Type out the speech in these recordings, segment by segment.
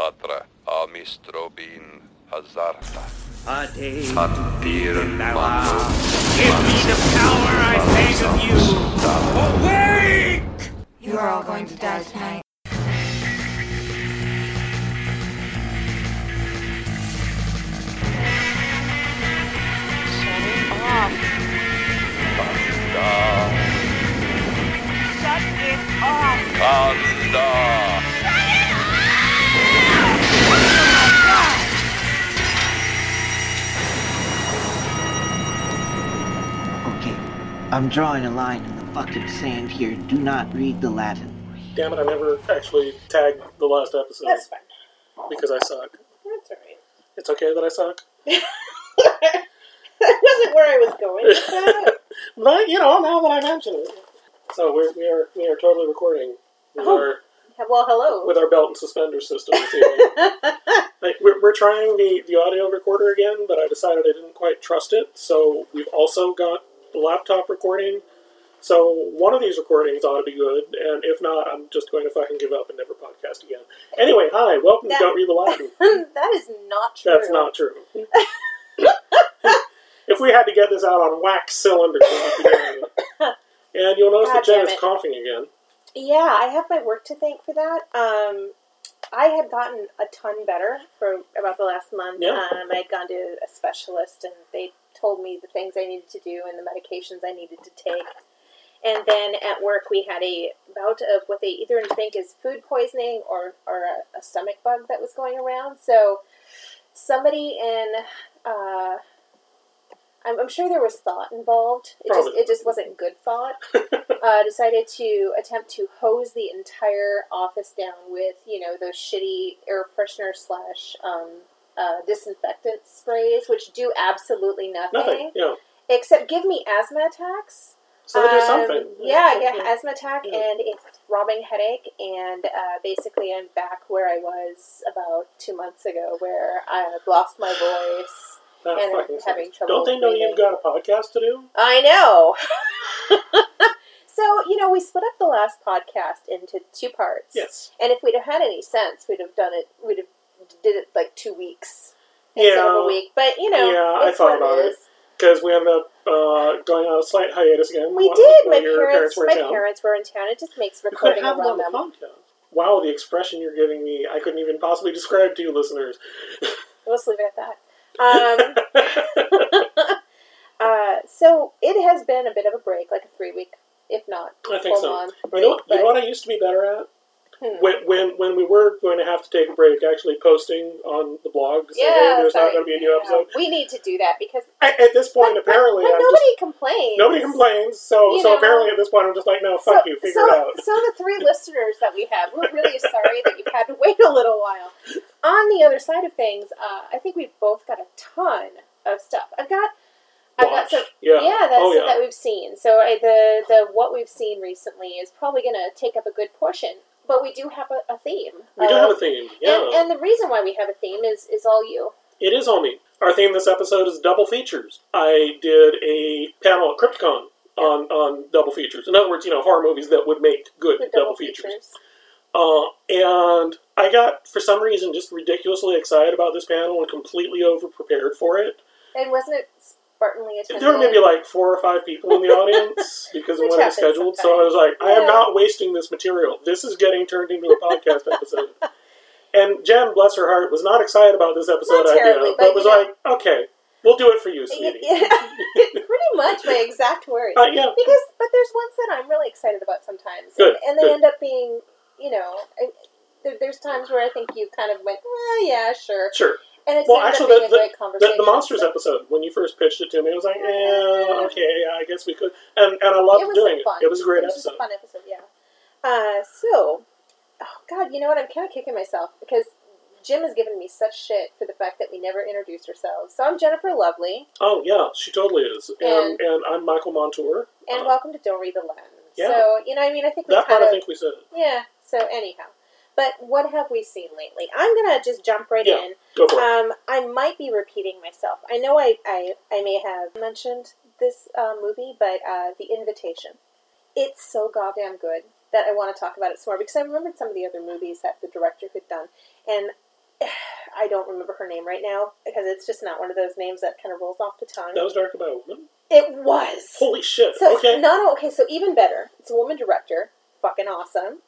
Tatra amistrobin hazarta. Ade Atir mando. Give me the power I beg of you! Awake! You are all going to die tonight. Shut it off. Kanda. Shut it off. Kanda. I'm drawing a line in the fucking sand here. Do not read the Latin. Damn it, I never actually tagged the last episode That's fine. because I suck. That's alright. It's okay that I suck. that wasn't where I was going with that. But, you know, now that I mention it. So we're, we are we are totally recording with, Oh. our, well, hello. with our belt and suspender system this evening. Like, we're, we're trying the, the audio recorder again, but I decided I didn't quite trust it. So we've also got the laptop recording. So one of these recordings ought to be good, and if not, I'm just going to fucking give up and never podcast again. Anyway, hi, welcome That- to Don't Read the Latin. that is not true. That's not true. if we had to get this out on wax cylinders, we'd be doing it. and you'll notice God that Jen is coughing again. Yeah, I have my work to thank for that. Um, I had gotten a ton better for about the last month. Yeah. Um, I had gone to a specialist, and they told me the things I needed to do and the medications I needed to take. And then at work, we had a bout of what they either think is food poisoning or, or a, a stomach bug that was going around. So somebody in, uh, I'm, I'm sure there was thought involved. It just Probably. it just wasn't good thought. uh, decided to attempt to hose the entire office down with you know those shitty air freshener slash um, uh, disinfectant sprays, which do absolutely nothing, Nothing. Yeah. except give me asthma attacks. So they do Um, something. Yeah, yeah, asthma attack Yeah. and a throbbing headache, and uh, basically I'm back where I was about two months ago, where I've lost my voice. That and fucking having sucks. trouble Don't they know you've got a podcast to do? I know. so you know, we split up the last podcast into two parts. Yes. And if we'd have had any sense, we'd have done it. We'd have did it like two weeks instead of Yeah. a week. But you know, Yeah, I thought what about it. Because we ended up uh, going on a slight hiatus again. We did. My parents, were in my town. parents were in town. It just makes recording have them on around the them. podcast. Wow, the expression you're giving me, I couldn't even possibly describe to you listeners. Let's leave it at that. Um, uh, so it has been a bit of a break, like a three week, if not I think so. on. You know, you know what I used to be better at? When, when when we were going to have to take a break, actually posting on the blog to say, hey, Yeah, there's sorry. not going to be a new episode. We need to do that because At, at this point, but, apparently, I'm nobody just, complains. nobody complains. So You so know. apparently, at this point, I'm just like, no, fuck you, figure so, it out. So the three listeners that we have, we're really sorry that you've had to wait a little while. On the other side of things, uh, I think we've both got a ton of stuff. I've got, I've got some, Yeah. yeah, that's Oh, yeah. that we've seen. So I, the the what we've seen recently is probably going to take up a good portion. But we do have a, a theme. We do have a theme. Yeah. And, and the reason why we have a theme is is all you. It is all me. Our theme this episode is double features. I did a panel at Crypticon on, on double features. In other words, you know, horror movies that would make good double, double features. features. Uh, and I got, for some reason, just ridiculously excited about this panel and completely over prepared for it. And wasn't it Attended? There were maybe like four or five people in the audience because of Which it happens scheduled. So I was like, I am not wasting this material. This is getting turned into a podcast episode. And Jen, bless her heart, was not excited about this episode Not idea, but, but, was know- like, okay, we'll do it for you, Yeah, sweetie. pretty much my exact words. Uh, yeah. Because, but there's ones that I'm really excited about sometimes, Good, and, and they good. end up being, you know, I, there, there's times where I think you kind of went, eh, yeah, sure, Sure. And it's Well, actually, the, being a great the, conversation. the, the Monsters so- episode, when you first pitched it to me, I was like, eh, okay, I guess we could. And, and I loved it doing it. It was a great It was episode. a fun episode, yeah. Uh, so, oh god, you know what? I'm kind of kicking myself because Jim has given me such shit for the fact that we never introduced ourselves. So I'm Jennifer Lovely, Oh, yeah, she totally is. And, and, I'm Michael Montour. and Uh, welcome to Don't Read the Latin. yeah. So you know, I mean, I think we that kind part, of I think we said. Yeah. So anyhow, but what have we seen lately? I'm gonna just jump right Yeah. in. Go for it. Um, I might be repeating myself. I know I I, I may have mentioned this uh, movie, but uh, The Invitation. It's so goddamn good that I want to talk about it some more because I remembered some of the other movies that the director had done, and I don't remember her name right now because it's just not one of those names that kind of rolls off the tongue. That was directed by a woman. It was. Holy shit! So okay. no, no, okay. So even better, it's a woman director. Fucking awesome.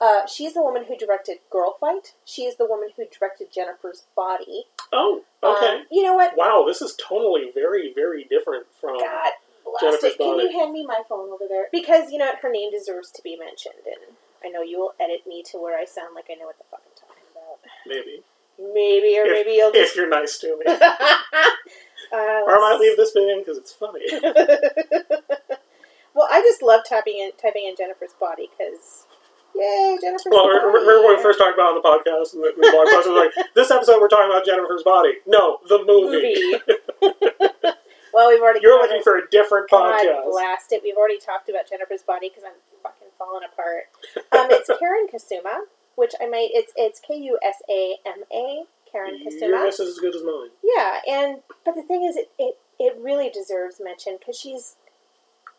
Uh, she's the woman who directed Girl Fight. She is the woman who directed Jennifer's Body. oh, okay. Um, you know what? wow, this is totally very, very different from. God blast Jennifer's it. Can you hand me my phone over there? Because you know what? Her name deserves to be mentioned, and I know you will edit me to where I sound like I know what the fuck I'm talking about. Maybe. Maybe, or If- maybe you'll If just. you're nice to me. uh, or I might leave this bit in because it's funny. well, I just love typing in typing in Jennifer's body because, yay, Jennifer's Well, body. remember when we first talked about it on the podcast and the, the blog post was like, this episode we're talking about Jennifer's body. No, the movie. movie. well, we've already. You're looking it. for a different God podcast. blast it. We've already talked about Jennifer's body because I'm fucking falling apart. Um, it's Karyn Kusama, which I might. It's it's K U S A M A. Karyn Kusama. Your guess is as good as mine. Yeah, and but the thing is, it it, it really deserves mention because she's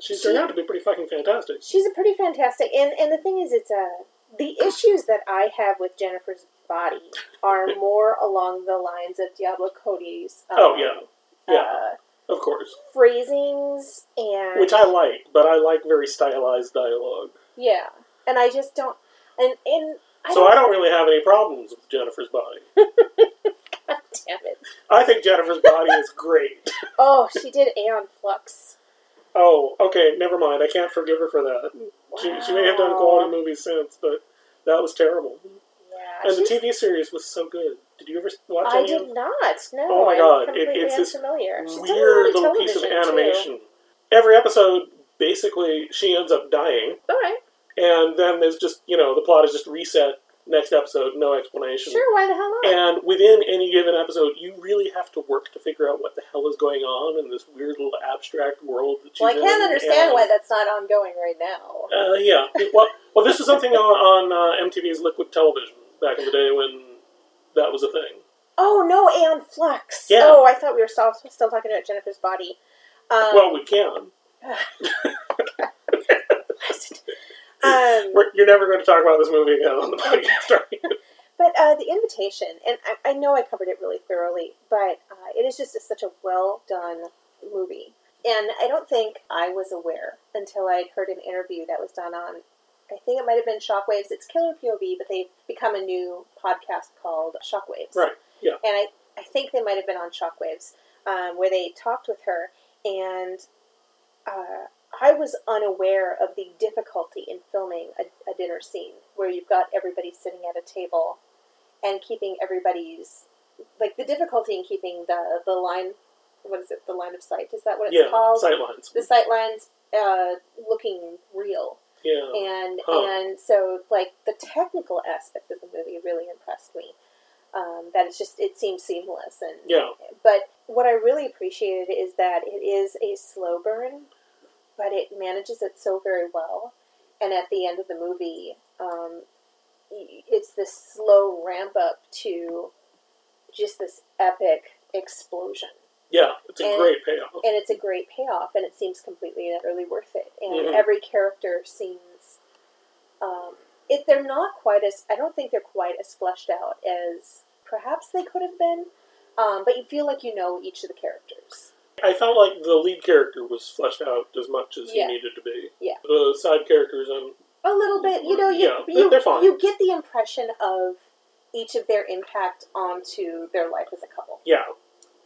She's turned out to be pretty fucking fantastic. she's a pretty fantastic. And and the thing is, it's a the issues that I have with Jennifer's body are more along the lines of Diablo Cody's. Um, Oh, yeah. Yeah, Uh, of course. phrasings and Which I like, but I like very stylized dialogue. Yeah, and I just don't. And and I So don't, I don't really have any problems with Jennifer's body. God damn it! I think Jennifer's body is great. Oh, she did Aeon Flux. Oh, okay, never mind. I can't forgive her for that. She, she may have done Wow. quality movies since, but that was terrible. Yeah, And the TV series was so good. Did you ever watch I any of did not. No. Oh my God, it- it's this lot weird little piece of television, too. animation. Every episode, basically, she ends up dying, All right, and then there's just, you know, the plot is just reset. Next episode, no explanation. sure. Why the hell not? And within any given episode, you really have to work to figure out what the hell is going on in this weird little abstract world that well, I can't understand and- why that's not ongoing right now. Uh, yeah. Well, well, this was something on, on uh, MTV's Liquid Television back in the day when that was a thing. Oh no, Aeon Flux. Yeah. Oh, I thought we were still still talking about Jennifer's body. Um, Well, we can. um, We're, you're never going to talk about this movie again on the podcast, are you? But uh, the invitation, and I, I know I covered it really thoroughly, but uh, it is just a, such a well done movie. And I don't think I was aware until I'd heard an interview that was done on, I think it might have been Shockwaves. It's Killer POV, but they've become a new podcast called Shockwaves. Right, yeah. And I, I think they might have been on Shockwaves, um, where they talked with her, and uh, I was unaware of the difficulty in filming a, a dinner scene where you've got everybody sitting at a table and keeping everybody's like the difficulty in keeping the the line what is it the line of sight is that what it's yeah, called sightlines. the sight lines uh, looking real Yeah. and Huh. and so like the technical aspect of the movie really impressed me um, that it's just it seems seamless and Yeah. but what I really appreciated is that it is a slow burn, but it manages it so very well. And at the end of the movie, um, it's this slow ramp up to just this epic explosion. Yeah, it's a And- great payoff. And it's a great payoff, and it seems completely and utterly worth it. And Mhm. every character seems. Um, if they're not quite as, I don't think they're quite as fleshed out as perhaps they could have been, um, but you feel like you know each of the characters. I felt like the lead character was fleshed out as much as Yeah. he needed to be. Yeah. The side characters and A little bit, you know, you, Yeah, you, they're fine. you get the impression of each of their impact onto their life as a couple. yeah,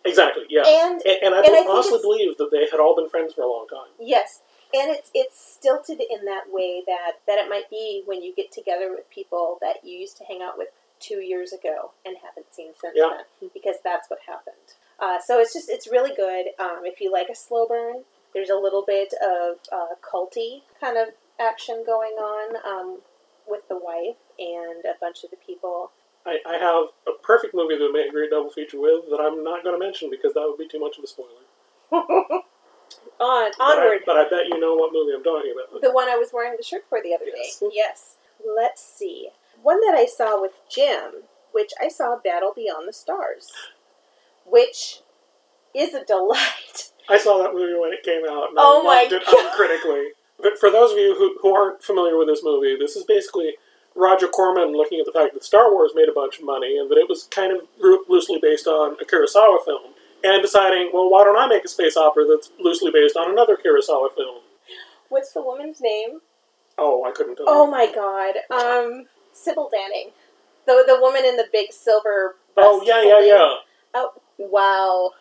exactly. Yeah, And and, and I and I honestly believe that they had all been friends for a long time. Yes, and it's it's stilted in that way that that it might be when you get together with people that you used to hang out with two years ago and haven't seen since Yeah. then, because that's what happened. Uh, so it's just it's really good. Um, if you like a slow burn, there's a little bit of uh, culty kind of action going on um, with the wife and a bunch of the people. I, I have a perfect movie that would make a great double feature with that I'm not going to mention because that would be too much of a spoiler. On But I- onward. but I, bet you know what movie I'm talking about. The one I was wearing the shirt for the other Yes. day. Yes. Let's see. One that I saw with Jim, which I saw Battle Beyond the Stars, which is a delight. I saw that movie when it came out, and Oh I my loved it God. uncritically. But for those of you who, who aren't familiar with this movie, this is basically Roger Corman looking at the fact that Star Wars made a bunch of money and that it was kind of loosely based on a Kurosawa film, and deciding, well, why don't I make a space opera that's loosely based on another Kurosawa film? What's the woman's name? Oh, I couldn't tell. Oh you. my god. Um, Sybil Danning. The, the woman in the big silver. Oh, yeah, yeah, yeah. Oh, wow.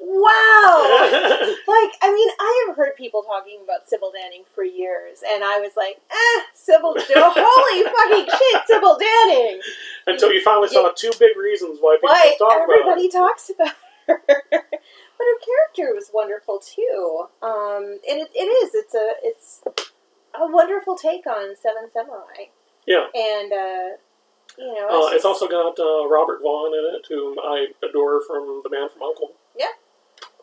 Wow! like, I mean, I have heard people talking about Sybil Danning for years, and I was like, eh, Sybil, holy fucking shit, Sybil Danning! Until you finally saw two big reasons why people Why talk about everybody talks about her. but her character was wonderful too. Um, and it, it is. It's a it's a wonderful take on Seven Samurai. Yeah. And uh, you know, Uh, it's also got uh, Robert Vaughn in it, whom I adore from The Man from Uncle. Yeah.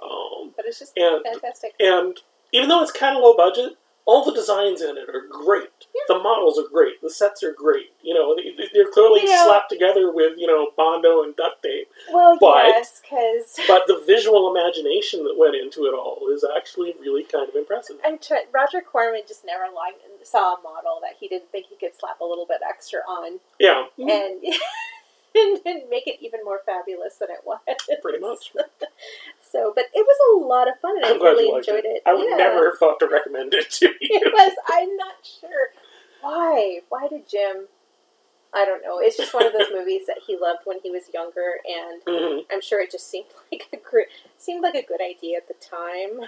Um, but it's just and- fantastic. and even though it's kind of low budget, all the designs in it are great. The models are great. The sets are great. You know, they- they're clearly You know- slapped together with you know bondo and duct tape. Well, but- yes, because But the visual imagination that went into it all is actually really kind of impressive. I'm Roger Corman just never liked saw a model that he didn't think he could slap a little bit extra on Yeah, mm-hmm. and. And and make it even more fabulous than it was. pretty much. So, but it was a lot of fun, and I'm I really enjoyed it. it. I would Yeah. never have thought to recommend it to you. It was. I'm not sure why. Why did Jim? I don't know. It's just one of those movies that he loved when he was younger, and Mhm. I'm sure it just seemed like a great, seemed like a good idea at the time.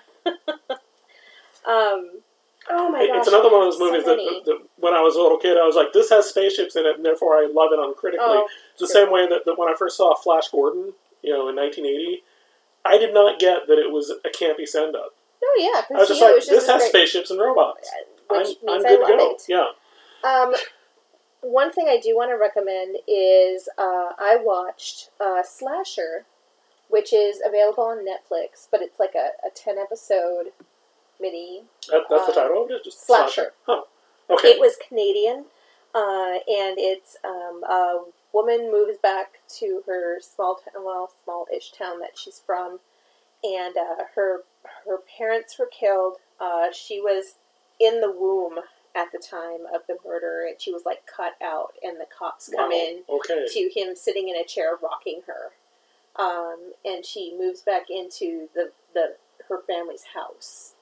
um. Oh my gosh! it's another one of those so movies that, that, that when I was a little kid, I was like, this has spaceships in it, and therefore I love it uncritically. Oh, it's the sure. same way that, that when I first saw Flash Gordon, you know, in 1980, I did not get that it was a campy send up. Oh yeah, I was just you, like, was just this as has great. spaceships and robots. I'm, I'm good to go. it. Yeah. Um, one thing I do want to recommend is uh, I watched uh, Slasher, which is available on Netflix, but it's like a, a 10 episode mini. That, that's the Uh, title of it? Just Slasher. Huh. Okay. It was Canadian, uh, and it's um, a woman moves back to her small town, well, small-ish town that she's from, and uh, her her parents were killed. Uh, she was in the womb at the time of the murder, and she was like cut out, and the cops come Wow. in Okay. to him sitting in a chair rocking her, um, and she moves back into the the her family's house,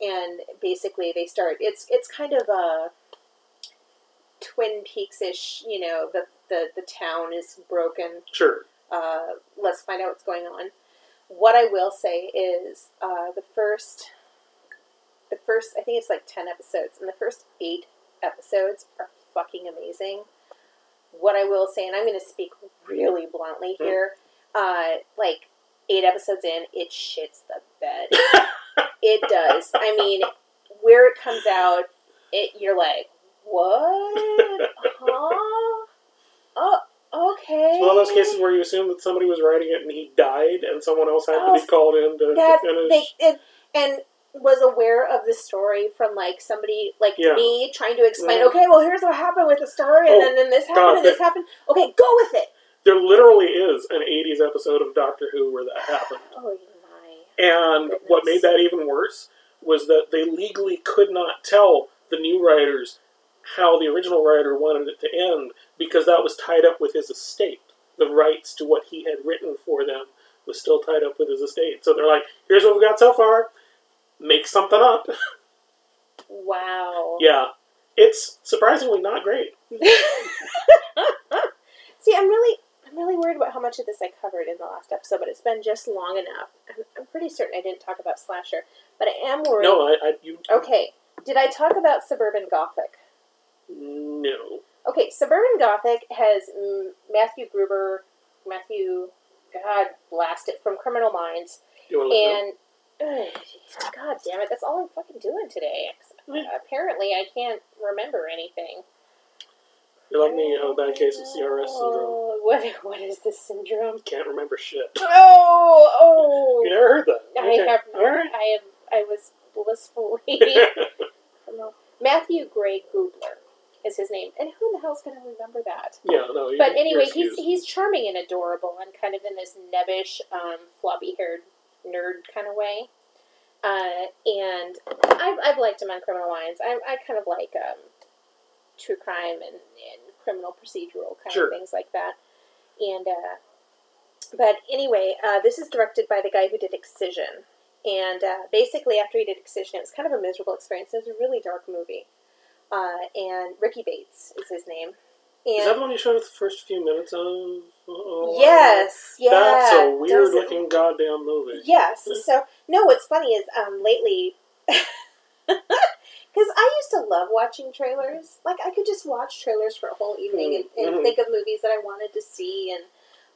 and basically they start. It's it's kind of a Twin Peaks ish. You know, the the the town is broken. Sure. Uh, let's find out what's going on. What I will say is uh, the first, the first I think it's like ten episodes, and the first eight episodes are fucking amazing. What I will say, and I'm going to speak really bluntly Mm. here, uh, like eight episodes in, it shits the bed. it does. I mean, where it comes out, it you're like, what? huh? Oh, okay. It's one of those cases where you assume that somebody was writing it and he died, and someone else had Oh, to be called in to, to that finish. they it, and was aware of the story from like somebody like Yeah. me trying to explain. Mhm. Okay, well here's what happened with the story, and Oh, then, then this happened, God, and this there- happened. Okay, go with it. There literally is an 80s episode of Doctor Who where that happened. Oh my! And what made that even worse was that they legally could not tell the new writers how the original writer wanted it to end because that was tied up with his estate. The rights to what he had written for them was still tied up with his estate. So they're like, here's what we've got so far. Make something up. Wow. yeah. It's surprisingly not great. See, I'm really, I'm really worried about how much of this I covered in the last episode, but it's been just long enough. I'm, I'm pretty certain I didn't talk about slasher, but I am worried. No, I, I you Okay, did I talk about suburban gothic? No. Okay, Suburban Gothic has mm, Matthew Gruber, Matthew, God blast it, from Criminal Minds, You want to let me know? and ugh, God damn it, that's all I'm fucking doing today. Yeah. Apparently, I can't remember anything. You're like me, you have a bad case of CRS syndrome. Oh, what what is this syndrome? Can't remember shit. Oh, oh! You never heard that? I Okay. have. All right. I am. I was blissfully. no. Matthew Gray Gubler is his name, and who in the hell's going to remember that? yeah, no. But anyway, he's he's charming and adorable, and kind of in this nebbish, um, floppy-haired nerd kind of way. Uh, and I've, I've liked him on Criminal Minds. I, I kind of like um, true crime and, and criminal procedural kind Sure. of things like that. And uh, but anyway, uh, this is directed by the guy who did Excision. And uh, basically, after he did Excision, it was kind of a miserable experience. It was a really dark movie. Uh, and Ricky Bates is his name. And Is that the one you showed us the first few minutes of? Oh, yes, yeah. That's a weird it- looking goddamn movie. Yes. So no, what's funny is um, lately, because I used to love watching trailers. Like I could just watch trailers for a whole evening and, and Mhm. think of movies that I wanted to see. And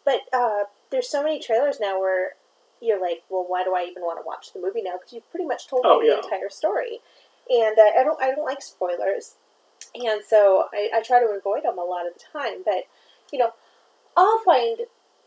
but uh, there's so many trailers now where you're like, well, why do I even want to watch the movie now? Because you've pretty much told Oh, me yeah. the entire story, and uh, I don't I don't like spoilers, and so I, I try to avoid them a lot of the time. But you know, I'll find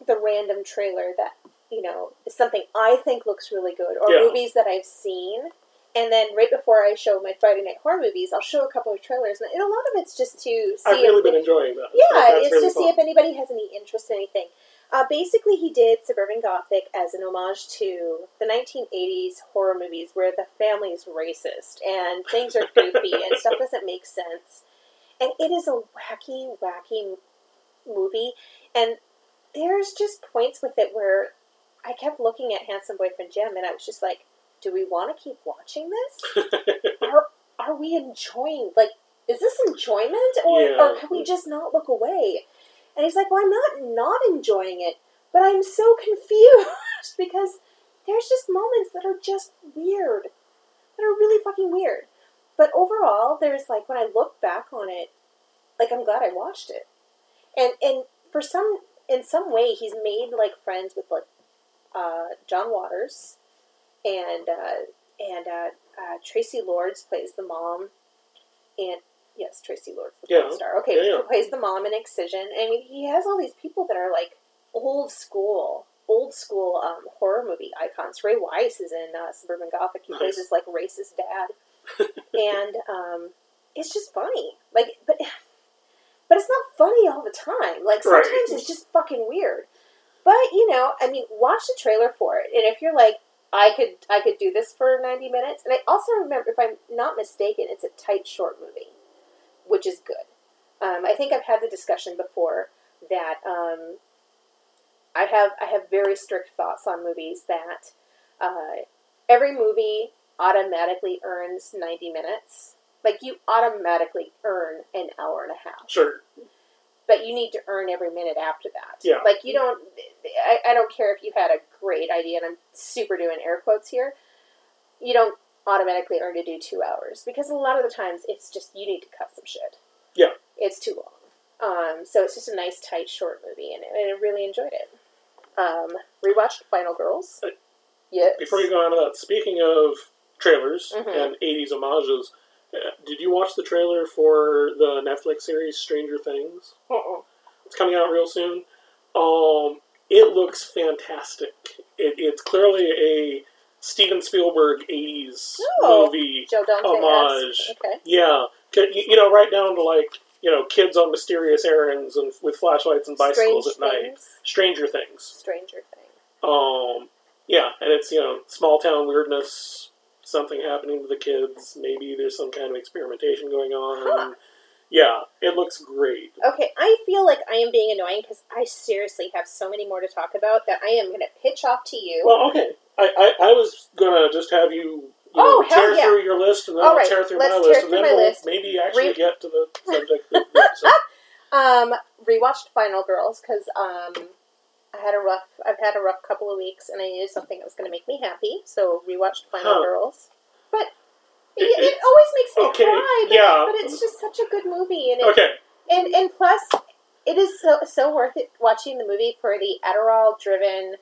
the random trailer that you know is something I think looks really good, or Yeah. movies that I've seen. And then right before I show my Friday night horror movies, I'll show a couple of trailers, and a lot of it's just to see. I've really been enjoying that. yeah, that's it's really to see if anybody has any interest in anything. Uh, basically, he did Suburban Gothic as an homage to the 1980s horror movies where the family is racist and things are goofy and stuff doesn't make sense. And it is a wacky, wacky movie. And there's just points with it where I kept looking at Handsome Boyfriend Jim and I was just like, do we want to keep watching this? are are we enjoying like is this enjoyment or, Yeah. or can we just not look away and he's like well i'm not not enjoying it but i'm so confused because there's just moments that are just weird that are really fucking weird. But overall there's like when i look back on it like i'm glad i watched it. And and for some in some way he's made like friends with like uh, john waters and uh, and uh, uh, Traci Lords plays the mom, and yes, Traci Lords the Yeah. star. Okay, Yeah, yeah. who plays the mom in Excision. I mean, he has all these people that are like old school, old school um, horror movie icons. Ray Wise is in uh, Suburban Gothic. He plays this like racist dad, and um, it's just funny. Like, but but it's not funny all the time. Like Right. sometimes it's just fucking weird. But you know, I mean, watch the trailer for it, and if you're like, I could, I could do this for ninety minutes. And I also remember, if I'm not mistaken, it's a tight, short movie, which is good. Um, I think I've had the discussion before that um, I have, I have very strict thoughts on movies that uh, every movie automatically earns ninety minutes. Like you automatically earn an hour and a half Sure. but you need to earn every minute after that. Yeah. Like you don't. I, I don't care if you had a great idea, and I'm super doing air quotes here. You don't automatically earn to do two hours because a lot of the times it's just you need to cut some shit. Yeah. It's too long. Um, so it's just a nice, tight, short movie, and, and I really enjoyed it. Um, rewatched Final Girls. Uh, Yes. Before you go on to that, speaking of trailers Mhm. and 80s homages, uh, did you watch the trailer for the Netflix series Stranger Things? Uh-uh. It's coming out real soon. Um, it looks fantastic. It, it's clearly a Steven Spielberg 80s Oh, movie homage. Okay. Yeah, you you know, right down to like you know, kids on mysterious errands and with flashlights and bicycles Strange at night. Things. Stranger Things. Stranger Thing. Um, yeah, and it's you know small town weirdness, something happening to the kids. Maybe there's some kind of experimentation going on. Huh. Yeah, it looks great. Okay, I feel like I am being annoying because I seriously have so many more to talk about that I am going to pitch off to you. Well, okay, I, I, I was gonna just have you. You Oh, know, tear yeah. through your list, and then All I'll right, tear through my list, and then we'll list. maybe actually Re- get to the subject. the episode. Um, rewatched Final Girls because um, I had a rough. I've had a rough couple of weeks, and I needed something that was going to make me happy. So rewatched Final Huh. Girls, but it, It- always makes me okay, cry. But, yeah. but it's just such a good movie, and it, Okay, and and plus, it is so so worth it watching the movie for the Adderall driven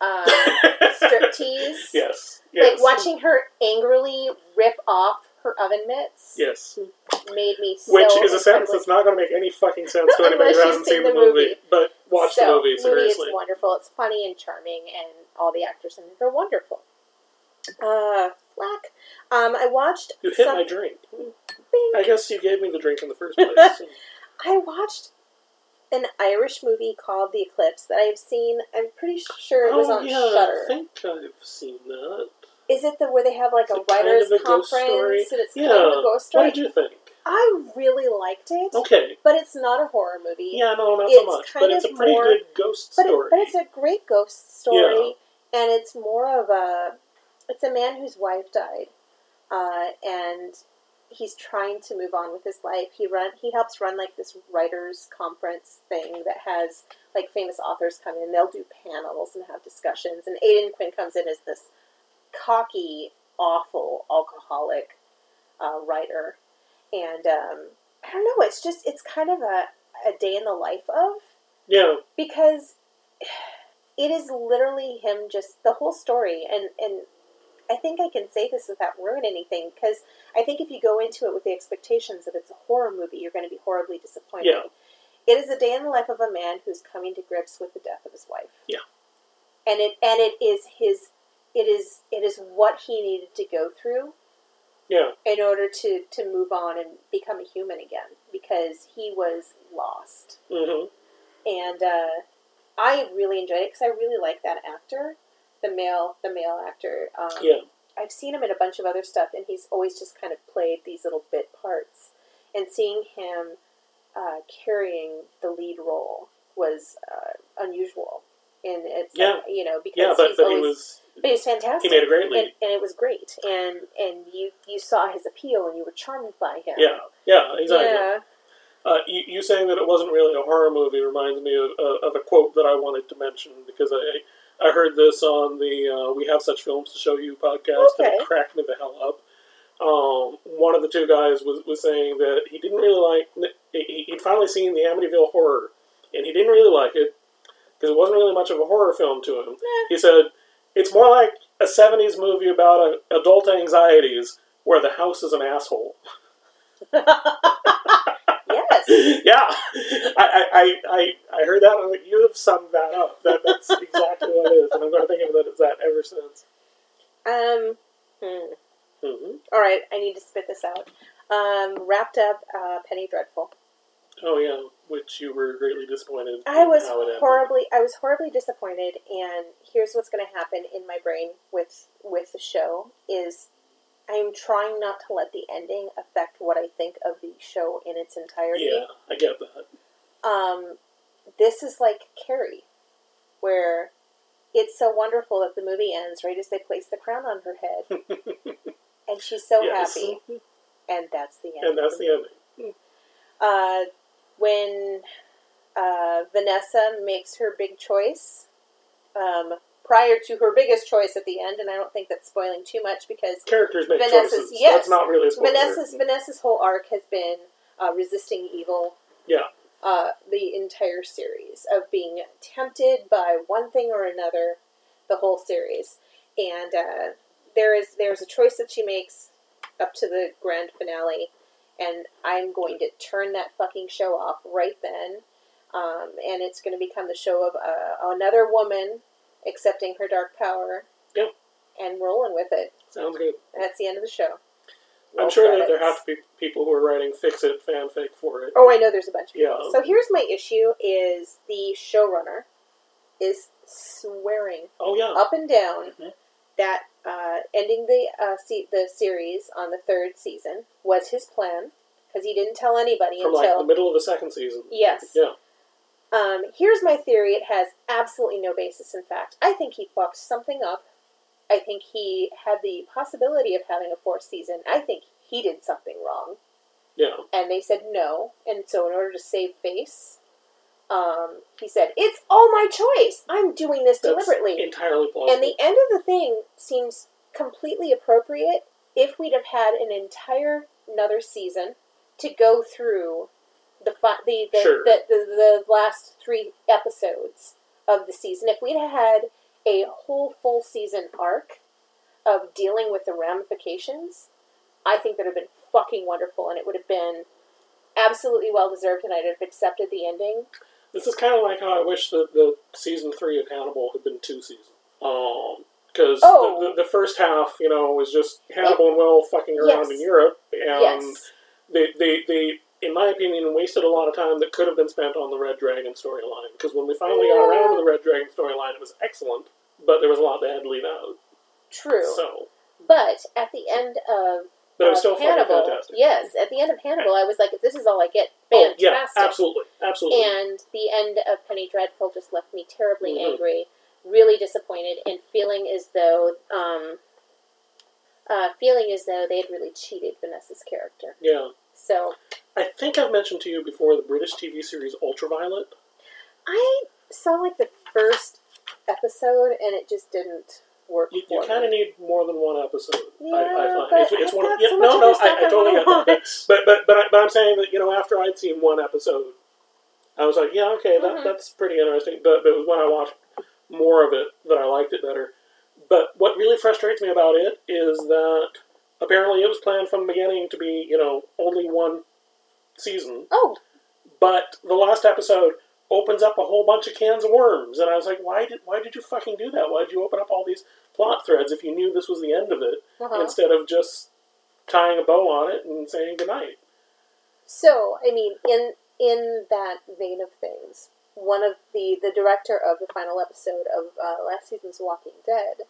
um, striptease. yes, yes, Like watching her angrily rip off her oven mitts Yes, made me so which is a sentence that's not going to make any fucking sense to anybody who hasn't seen the the movie. movie. But watch so, the movie seriously. is wonderful. It's funny and charming, and all the actors in it are wonderful. Uh, Flack. Um, I watched. You hit some- my drink. Bing. I guess you gave me the drink in the first place. I watched an Irish movie called The Eclipse that I've seen. I'm pretty sure it was oh on yeah, Shudder. I think I've seen that. Is it the where they have like It's a kind writers of a conference story. and it's Yeah. kind of a ghost story? What did you think? I really liked it, Okay. but it's not a horror movie. Yeah, no, not It's so much. kind But it's a pretty more- good ghost but, it, story. but it's a great ghost story, and it's more of a it's a man whose wife died, uh, and he's trying to move on with his life. He run he helps run like this writers conference thing that has like famous authors come in. They'll do panels and have discussions, and Aidan Quinn comes in as this cocky, awful alcoholic uh, writer, and um, I don't know. It's just it's kind of a a day in the life of yeah, because it is literally him just the whole story and and I think I can say this without ruining anything because I think if you go into it with the expectations that it's a horror movie, you're going to be horribly disappointed. Yeah. It is a day in the life of a man who's coming to grips with the death of his wife. Yeah. And it and it is his it is it is what he needed to go through yeah, in order to to move on and become a human again because he was lost hmm and uh, I really enjoyed it because I really like that actor, the male, the male actor. Um, yeah, I've seen him in a bunch of other stuff, and he's always just kind of played these little bit parts. And seeing him uh, carrying the lead role was uh, unusual. And it's Yeah. like, you know because yeah. But he's but always, he was but he's fantastic. he made a great and, lead. and it was great, and and you you saw his appeal, and you were charmed by him. Yeah, yeah, exactly. yeah. Uh, you, you saying that it wasn't really a horror movie reminds me of, uh, of a quote that I wanted to mention because I I heard this on the uh, We Have Such Films to Show You podcast and it cracked me the hell up. Um, one of the two guys was, was saying that he didn't really like he, he'd finally seen the Amityville Horror and he didn't really like it because it wasn't really much of a horror film to him. He said it's more like a '70s movie about uh adult anxieties where the house is an asshole. Yes. yeah, I, I, I, I heard that. I'm like, you have summed that up. That, that's exactly what it is, and I'm going to think of it as that ever since. Um. Hmm. hmm All right, I need to spit this out. Um, wrapped up uh, Penny Dreadful. Oh yeah, which you were greatly disappointed. I was horribly, I was horribly disappointed. And here's what's going to happen in my brain with with the show is I'm trying not to let the ending affect what I think of the show in its entirety. Yeah, I get that. Um, this is like Carrie, where it's so wonderful that the movie ends right as they place the crown on her head, and she's so Yes. happy, and that's the end. And that's the ending. uh, when uh, Vanessa makes her big choice, um, prior to her biggest choice at the end, and I don't think that's spoiling too much because Characters make Vanessa's- choices. yes. That's not really. Vanessa's Vanessa's whole arc has been uh, resisting evil. Yeah. Uh, the entire series of being tempted by one thing or another, the whole series, and uh, there is there's a choice that she makes up to the grand finale, and I'm going to turn that fucking show off right then, um, and it's going to become the show of uh, another woman accepting her dark power, Yep. and rolling with it. Sounds good. And that's the end of the show. I'm Roll sure that there have to be people who are writing fix-it fanfic for it. Oh, I know there's a bunch of people. Yeah. So here's my issue: is the showrunner is swearing Oh yeah. up and down Mhm. that uh, ending the uh, se- the series on the third season was his plan because he didn't tell anybody From like until the middle of the second season. yes. Yeah. Um, here's my theory: it has absolutely no basis in fact. I think he fucked something up. I think he had the possibility of having a fourth season. I think he did something wrong Yeah. and they said no. And so, in order to save face, um, he said, "It's all my choice. I'm doing this That's deliberately." entirely plausible. And the end of the thing seems completely appropriate if we'd have had an entire another season to go through the fi- the the, Sure. the, the the last three episodes of the season. If we'd had a whole full season arc of dealing with the ramifications, I think that would have been fucking wonderful, and it would have been absolutely well deserved, and I'd have accepted the ending. This is kind of like how I wish that the season three of Hannibal had been two seasons. Um, because Oh. the, the, the first half, you know, was just Hannibal and Will fucking around Yes. in Europe, and yes. they, they, they, in my opinion, wasted a lot of time that could have been spent on the Red Dragon storyline. Because when we finally got around to the Red Dragon storyline, it was excellent, but there was a lot they had to leave out. True. So, But at the end of But it was of still Hannibal. fantastic. Yes, at the end of Hannibal, I was like, if this is all I get, Oh, fantastic. yeah, absolutely, absolutely. And the end of Penny Dreadful just left me terribly Mhm. angry, really disappointed, and feeling as though, um, uh, feeling as though they had really cheated Vanessa's character. yeah. So I think I've mentioned to you before the British TV series Ultraviolet. I saw like the first episode, and it just didn't work. You, you kind of need more than one episode. Yeah, I, I find but it's, it's one. Of, yeah, so no, no, I, I totally get that. But, but but I, but I'm saying that you know after I'd seen one episode, I was like, yeah, okay, that, Mhm. that's pretty interesting. But, but it was when I watched more of it that I liked it better. But what really frustrates me about it is that apparently it was planned from the beginning to be you know only one season, Oh, but the last episode opens up a whole bunch of cans of worms, and I was like, why did why did you fucking do that? Why did you open up all these plot threads if you knew this was the end of it, uh-huh. instead of just tying a bow on it and saying goodnight? So, I mean, in in that vein of things, one of the the director of the final episode of uh, last season's Walking Dead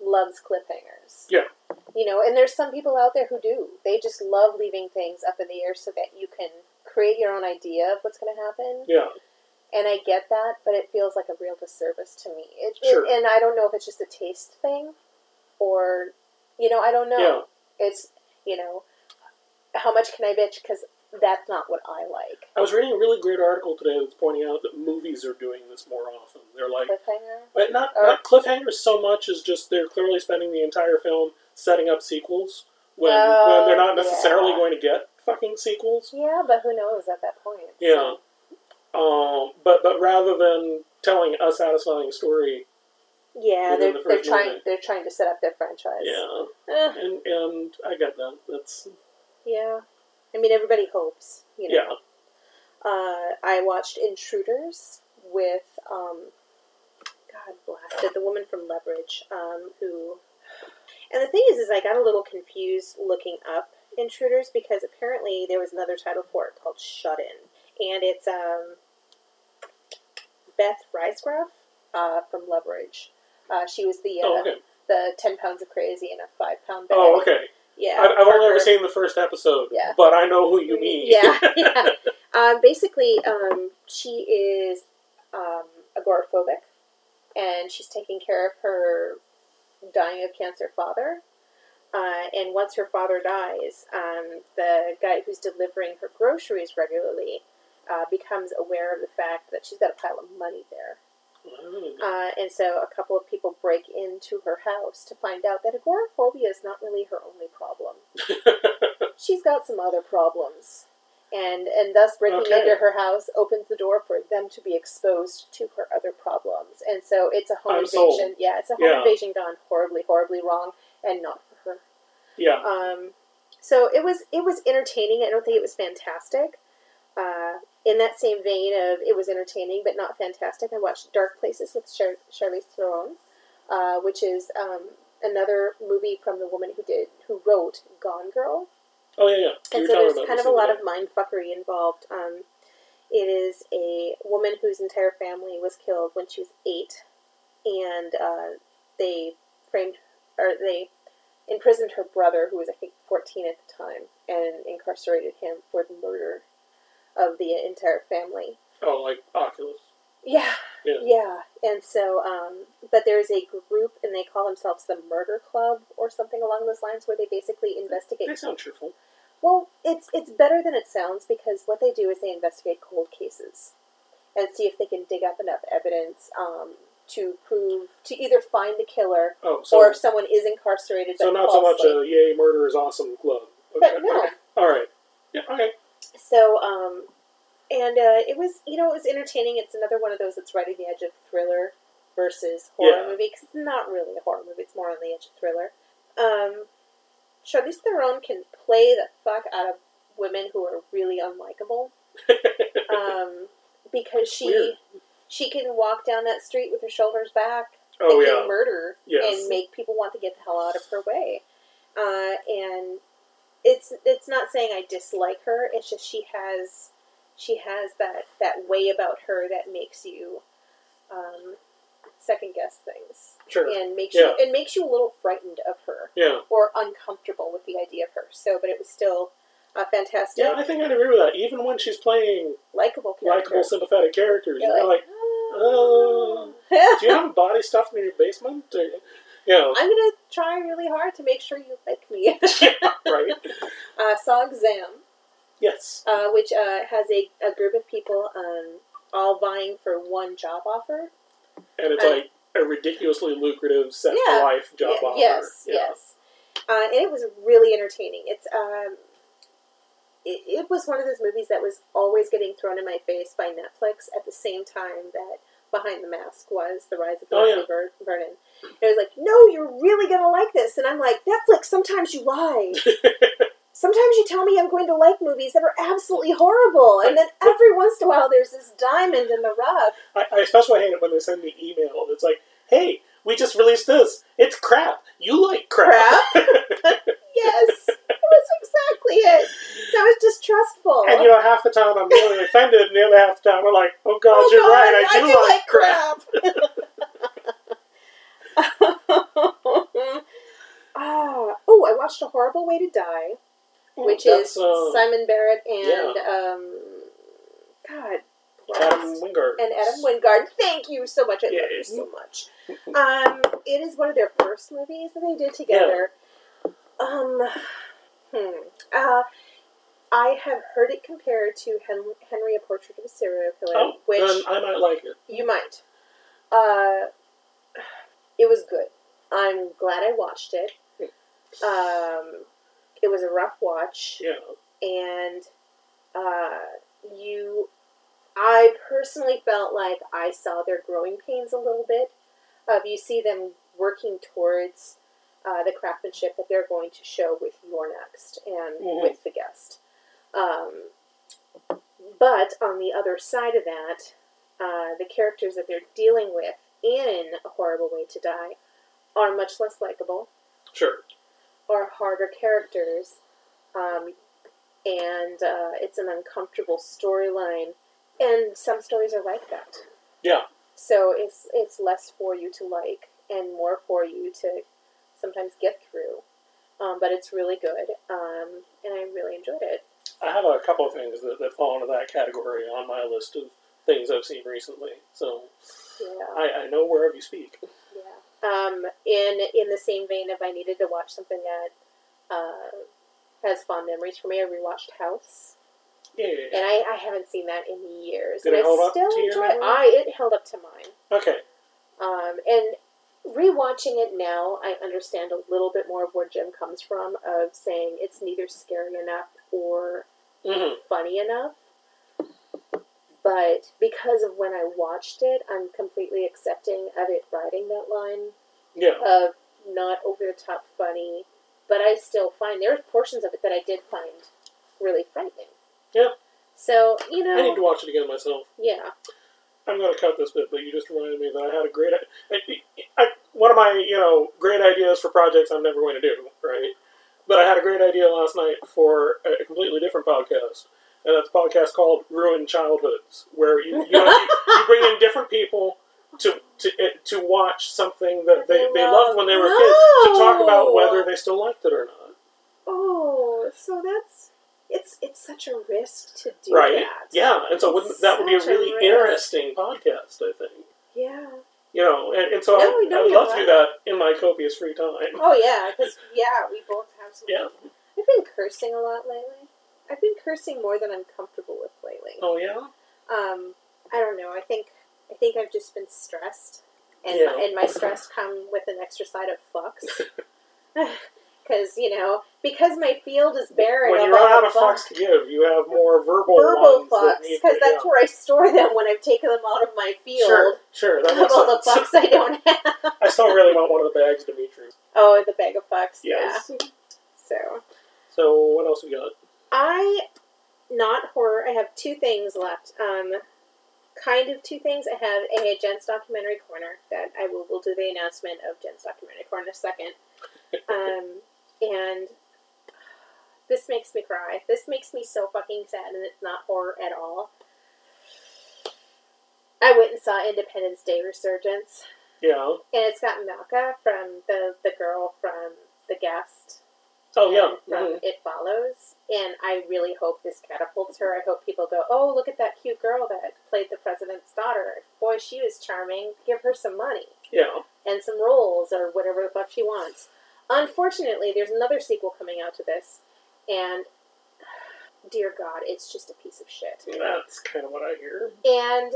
loves cliffhangers. Yeah. You know, and there's some people out there who do. They just love leaving things up in the air so that you can create your own idea of what's going to happen. Yeah, And I get that, but it feels like a real disservice to me. It, it- Sure. and I don't know if it's just a taste thing or, you know, I don't know. yeah. It's, you know, how much can I bitch? Because that's not what I like. I was reading a really great article today that's pointing out that movies are doing this more often. They're like, Cliffhanger? but not Or- not cliffhangers so much as just they're clearly spending the entire film setting up sequels when Oh, when they're not necessarily yeah. going to get fucking sequels. Yeah, but who knows at that point? Yeah. So, Um, but but rather than telling a satisfying story, yeah, they're, the they're trying movie. they're trying to set up their franchise. yeah, Eh, and and I get that. That's yeah. I mean, everybody hopes. You know. yeah. Uh, I watched Intruders with um, God blasted the woman from Leverage, um, who. And the thing is, is I got a little confused looking up Intruders because apparently there was another title for it called Shut In, and it's um, Beth Riesgraf uh, from Leverage. Uh, she was the uh, Oh okay. the ten pounds of crazy in a five pound bag. Oh okay. Yeah, I've, I've only ever seen the first episode. Yeah. But I know who you mean. Yeah, yeah. Um, basically, um, she is um, agoraphobic, and she's taking care of her dying of cancer father. Uh, and once her father dies, um, the guy who's delivering her groceries regularly uh, becomes aware of the fact that she's got a pile of money there. Uh, and so a couple of people break into her house to find out that agoraphobia is not really her only problem. She's got some other problems. And, and thus breaking Okay. into her house opens the door for them to be exposed to her other problems. And so it's a home I'm sold. invasion. Yeah, it's a home Yeah. invasion gone horribly, horribly wrong, and not for her. yeah. Um, so it was it was entertaining. I don't think it was fantastic. Uh, in that same vein of it was entertaining but not fantastic, I watched Dark Places with Char- Charlize Theron, uh, which is um, another movie from the woman who did who wrote Gone Girl. Oh yeah, yeah. You And so there's kind of a lot of mind fuckery involved. Um, it is a woman whose entire family was killed when she was eight, and uh, they framed or they imprisoned her brother, who was I think 14 at the time, and incarcerated him for the murder of the entire family. Oh, like Oculus. Yeah, Yeah. yeah. And so, um, but there's a group, and they call themselves the Murder Club or something along those lines, where they basically investigate They sound cheerful. well, it's it's better than it sounds because what they do is they investigate cold cases and see if they can dig up enough evidence um, to prove to either find the killer Oh, so or if someone is incarcerated. so not so much a yay murder is awesome club. But no. okay. All right. Yeah. Okay. So, um, and uh, it was you know it was entertaining. It's another one of those that's right on the edge of thriller versus horror Yeah. movie because it's not really a horror movie. It's more on the edge of thriller. Um, Charlize Theron can play the fuck out of women who are really unlikable. um, because she Weird. she can walk down that street with her shoulders back, oh thinking yeah. murder, Yes. and make people want to get the hell out of her way. Uh, and it's it's not saying I dislike her. It's just she has she has that that way about her that makes you um, second guess things Sure. and makes Yeah. you it makes you a little frightened of her Yeah. or uncomfortable with the idea of her. So, but it was still uh, fantastic, Yeah, I think I'd agree with that. Even when she's playing likable likable, sympathetic characters, You're you're like, "Oh." do you have a body stuffed in your basement? Or, you know, I'm gonna try really hard to make sure you like me. right? uh, saw Exam, Yes. uh, which uh, has a, a group of people um, all vying for one job offer. And it's I- like a ridiculously lucrative set Yeah. for life job Yeah, offer. Yes, Yeah. yes. Uh, and it was really entertaining. It's um, it, it was one of those movies that was always getting thrown in my face by Netflix at the same time that Behind the Mask was The Rise of Oh, Leslie yeah. Ver- Vernon. And it was like, no, you're really gonna like this, and I'm like, Netflix. Sometimes you lie. Sometimes you tell me I'm going to like movies that are absolutely horrible, and then every once in a while there's this diamond in the rough. I, I especially hate it when they send me email. It's like, hey, we just released this. It's crap. You like crap. Yes, it was exactly it. I was distrustful. and you know, half the time I'm really offended, and the other half the time I'm like, oh god, Oh, you're God, right. I do, like, crap. ah, oh, I watched A Horrible Way to Die, which That's, is uh, Simon Barrett and um, God, Adam. Wingard. and Adam Wingard. Thank you so much. I love you so much. Um, it is one of their first movies that they did together. Um, hmm. Uh, I have heard it compared to Hen- Henry: A Portrait of a Serial Killer, Oh, which then I might like it. you might. Uh, it was good. I'm glad I watched it. Um, it was a rough watch Yeah. and uh, you i personally felt like i saw their growing pains a little bit of you see them working towards uh, the craftsmanship that they're going to show with You're Next and Mhm. with the guest um, but on the other side of that uh, the characters that they're dealing with in a horrible way to die are much less likable Sure. Are harder characters, um, and uh, it's an uncomfortable storyline. And some stories are like that. Yeah. So it's it's less for you to like and more for you to sometimes get through. Um, but it's really good, um, and I really enjoyed it. I have a couple of things that, that fall into that category on my list of things I've seen recently. So Yeah, I, I know wherever you speak. yeah. Um, in in the same vein, if I needed to watch something that uh, has fond memories for me, I rewatched House. Yeah. And I, I haven't seen that in years. Did and it hold I up still to your enjoy memory? I it held up to mine. Okay. Um, and rewatching it now, I understand a little bit more of where Jim comes from of saying it's neither scary enough or hmm funny enough. But because of when I watched it, I'm completely accepting of it writing that line Yeah. of not over the top funny, but I still find there are portions of it that I did find really frightening. Yeah. So you know, I need to watch it again myself. yeah. I'm going to cut this bit, but you just reminded me that I had a great. I, I, one of my you know great ideas for projects I'm never going to do, right? But I had a great idea last night for a completely different podcast, and that's a podcast called Ruined Childhoods, where you you, know, you, you bring in different people to to to watch something that they, they oh, loved when they were kids to talk about whether they still liked it or not. Oh, so that's it's it's such a risk to do right? that. Yeah, and so wouldn't, that would be a Such a really interesting podcast, I think. Yeah. You know, and, and so No, I, I would love to do that in my copious free time. Oh yeah, because yeah, we both have some. Yeah. I've been cursing a lot lately. I've been cursing more than I'm comfortable with lately. Oh yeah. Um, I don't know. I think I think I've just been stressed, and Yeah. and my stress come with an extra side of fucks. Because you know, because my field is barren When you run out of fucks to give, you have more verbal verbal fucks, because that's yeah. where I store them when I've taken them out of my field. Sure, sure. That Of makes all the sense. fucks I don't have. I still really want one of the bags, Dimitri. Oh, the bag of fucks. Yes. Yeah. So So what else we got? I, not horror. I have two things left. Um, kind of two things. I have a Jen's documentary corner that I will will do the announcement of Jen's documentary corner in a second. Um, and this makes me cry. This makes me so fucking sad, and it's not horror at all. I went and saw Independence Day Resurgence. Yeah. and it's got Maika from the the girl from The Guest. Oh yeah. From Mhm. It Follows, and I really hope this catapults her. I hope people go, "Oh, look at that cute girl that played the president's daughter. Boy, she was charming. Give her some money." Yeah. and some roles or whatever the fuck she wants. Unfortunately, there's another sequel coming out to this, and dear God, it's just a piece of shit. That's kind of what I hear. And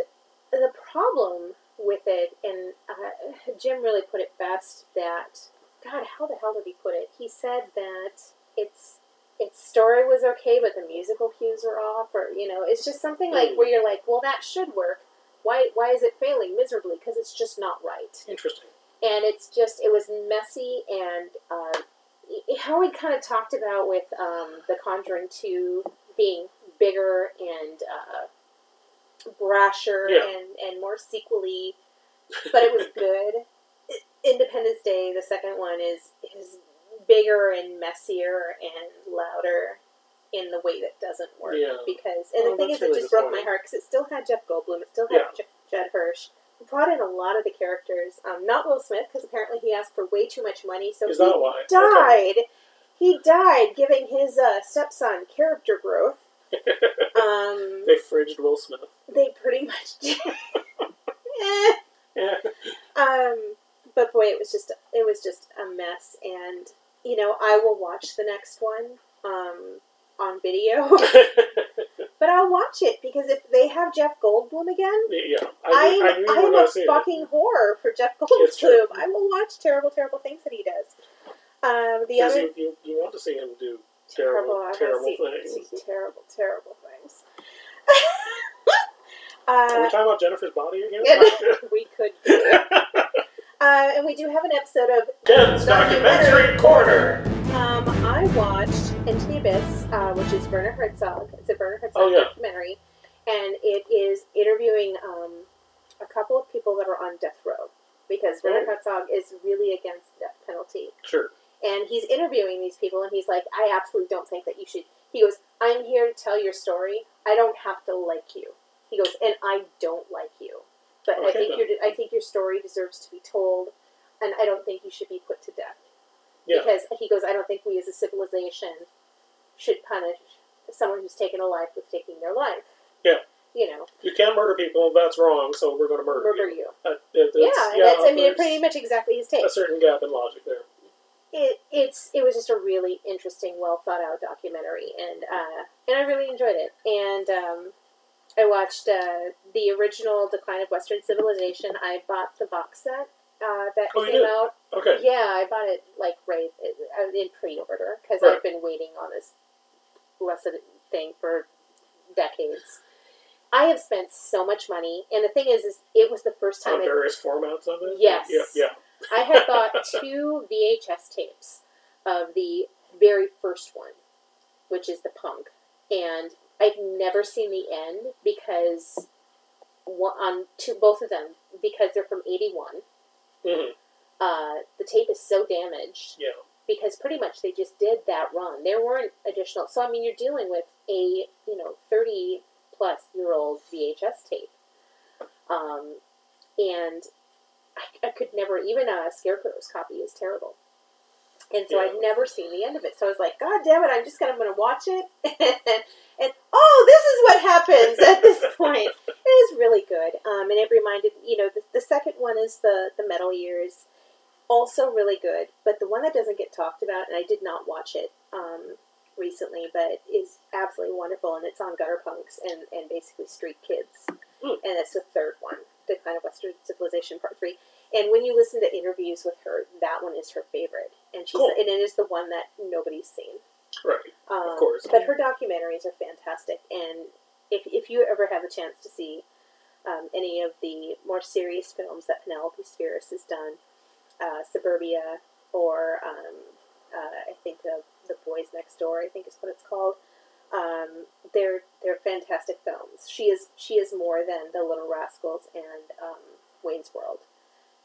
the problem with it, and uh, Jim really put it best that God, how the hell did he put it? He said that it's its story was okay, but the musical cues were off, or you know, it's just something like Mm. where you're like, well, that should work. Why? Why is it failing miserably? Because it's just not right Interesting. and it's just it was messy and uh, how we kind of talked about with um, the Conjuring Two being bigger and uh, brasher Yeah. and and more sequely, but it was good. Independence Day, the second one, is is bigger and messier and louder in the way that doesn't work Yeah. because and Oh, the thing is really it just broke my heart because it still had Jeff Goldblum it still had Yeah. J- Judd Hirsch brought in a lot of the characters. Um, not Will Smith because apparently he asked for way too much money, so Is he died. He died, giving his uh, stepson character growth. Um, They fridged Will Smith. they pretty much did. Yeah. Um, but boy, it was just it was just a mess, and you know I will watch the next one um, on video, but I'll watch it because if they have Jeff Goldblum again, yeah. I, knew- I'm, I knew you were I'm a fucking that. horror for Jeff Goldblum. I will watch terrible, terrible things that he does. Um, the other you, you, you want to see him do terrible, terrible, terrible see, things. see terrible, terrible things. Are we uh, talking about Jennifer's body again? we could do. Uh, and we do have an episode of Jen's Documentary Corner. Um, I watched Into the Abyss, uh, which is Werner Herzog. It's a Werner Herzog Oh, yeah. documentary, and it is interviewing um, a couple of people that are on death row because Werner Oh. Herzog is really against the death penalty, Sure. and he's interviewing these people, and he's like, "I absolutely don't think that you should." He goes, "I'm here to tell your story. I don't have to like you." He goes, "And I don't like you, but I think then. your I think your story deserves to be told, and I don't think you should be put to death." Yeah. because he goes, I don't think we as a civilization should punish someone who's taken a life with taking their life. Yeah. You know, You can't murder people. That's wrong. So we're going to murder, murder you. you. Uh, it- Yeah, it's- that's, I mean, pretty much exactly his take. a certain gap in logic there. It, it's it was just a really interesting, well thought out documentary, and uh, and I really enjoyed it. And um, I watched uh, the original Decline of Western Civilization. I bought the box set uh, that Oh, came out Okay. Yeah, I bought it like right uh, in pre-order because Right. I've been waiting on this blessed thing for decades. I have spent so much money, and the thing is, is it was the first time I, various formats of it? Yes. Yeah, yeah. I had bought two VHS tapes of the very first one, which is the punk, and I've never seen the end because one, on two both of them because they're from '81. hmm Uh, the tape is so damaged Yeah. because pretty much they just did that run. There weren't additional. So I mean, you're dealing with a you know thirty plus year old VHS tape, um, and I, I could never even a Scarecrow's copy is terrible. And so Yeah. I'd never seen the end of it. So I was like, God damn it! I'm just gonna, I'm gonna watch it, and, oh, this is what happens at this point. It is really good, um, and it reminded you know the, the second one is the the Metal Years also really good. But the one that doesn't get talked about, and I did not watch it um, recently, but is absolutely wonderful, and it's on gutter punks and, and basically street kids, Hmm. and it's the third one, Decline of Western Civilization Part Three. And when you listen to interviews with her, that one is her favorite, and she's Cool. and it is the one that nobody's seen. Right. Um, course. But her documentaries are fantastic, and if if you ever have a chance to see um, any of the more serious films that Penelope Spheeris has done, uh, Suburbia, or um, uh, I think the the Boys Next Door, I think is what it's called. Um, they're they're fantastic films. She is she is more than the Little Rascals and um, Wayne's World.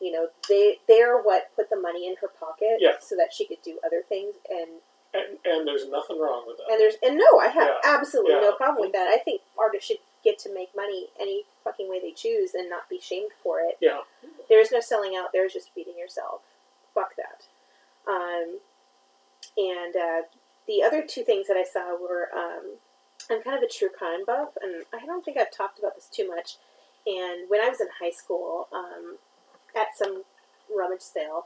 You know, they they're what put the money in her pocket Yeah. so that she could do other things and And, and there's nothing wrong with that. and there's and no, I have Yeah. absolutely Yeah. no problem with that. I think artists should get to make money any fucking way they choose and not be shamed for it. yeah. There is no selling out. There is just feeding yourself. Fuck that. Um, and uh, the other two things that I saw were um, I'm kind of a true crime buff, and I don't think I've talked about this too much. And when I was in high school, um, at some rummage sale,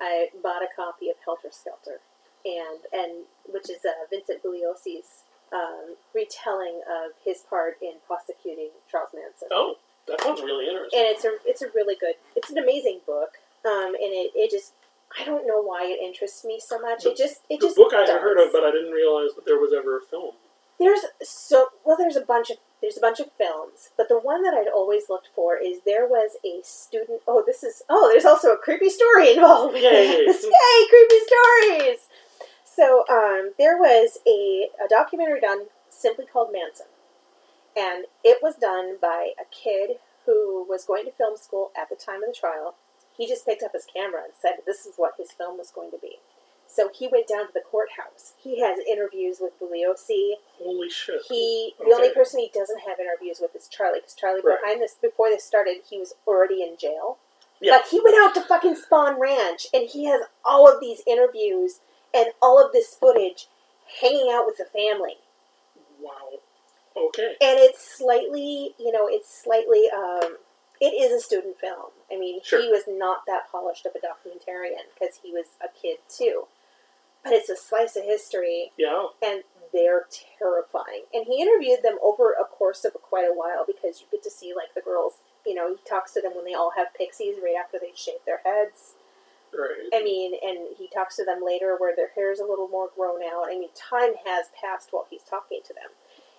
I bought a copy of Helter Skelter, and and which is uh, Vincent Bugliosi's um, retelling of his part in prosecuting Charles Manson Oh, that sounds really interesting. and it's a it's a really good it's an amazing book um and it, it just i don't know why it interests me so much it just it the just book I had heard of, but I didn't realize that there was ever a film. there's so well there's a bunch of there's a bunch of films but the one that i'd always looked for is there was a student oh this is oh there's also a creepy story involved Yay. yay creepy stories so um there was a, a documentary done simply called manson and it was done by a kid who was going to film school at the time of the trial. He just picked up his camera and said this is what his film was going to be. So he went down to the courthouse. He has interviews with Bugliosi. Holy shit! He the only person he doesn't have interviews with is Charlie because Charlie Right. behind this before this started he was already in jail. Yeah. But he went out to fucking Spahn Ranch and he has all of these interviews and all of this footage hanging out with the family Wow. Okay. and it's slightly you know it's slightly um it is a student film i mean Sure. he was not that polished of a documentarian because he was a kid too but it's a slice of history Yeah. and they're terrifying and he interviewed them over a course of quite a while because you get to see like the girls you know he talks to them when they all have pixies right after they shave their heads Right. I mean, and he talks to them later where their hair is a little more grown out. I mean, time has passed while he's talking to them.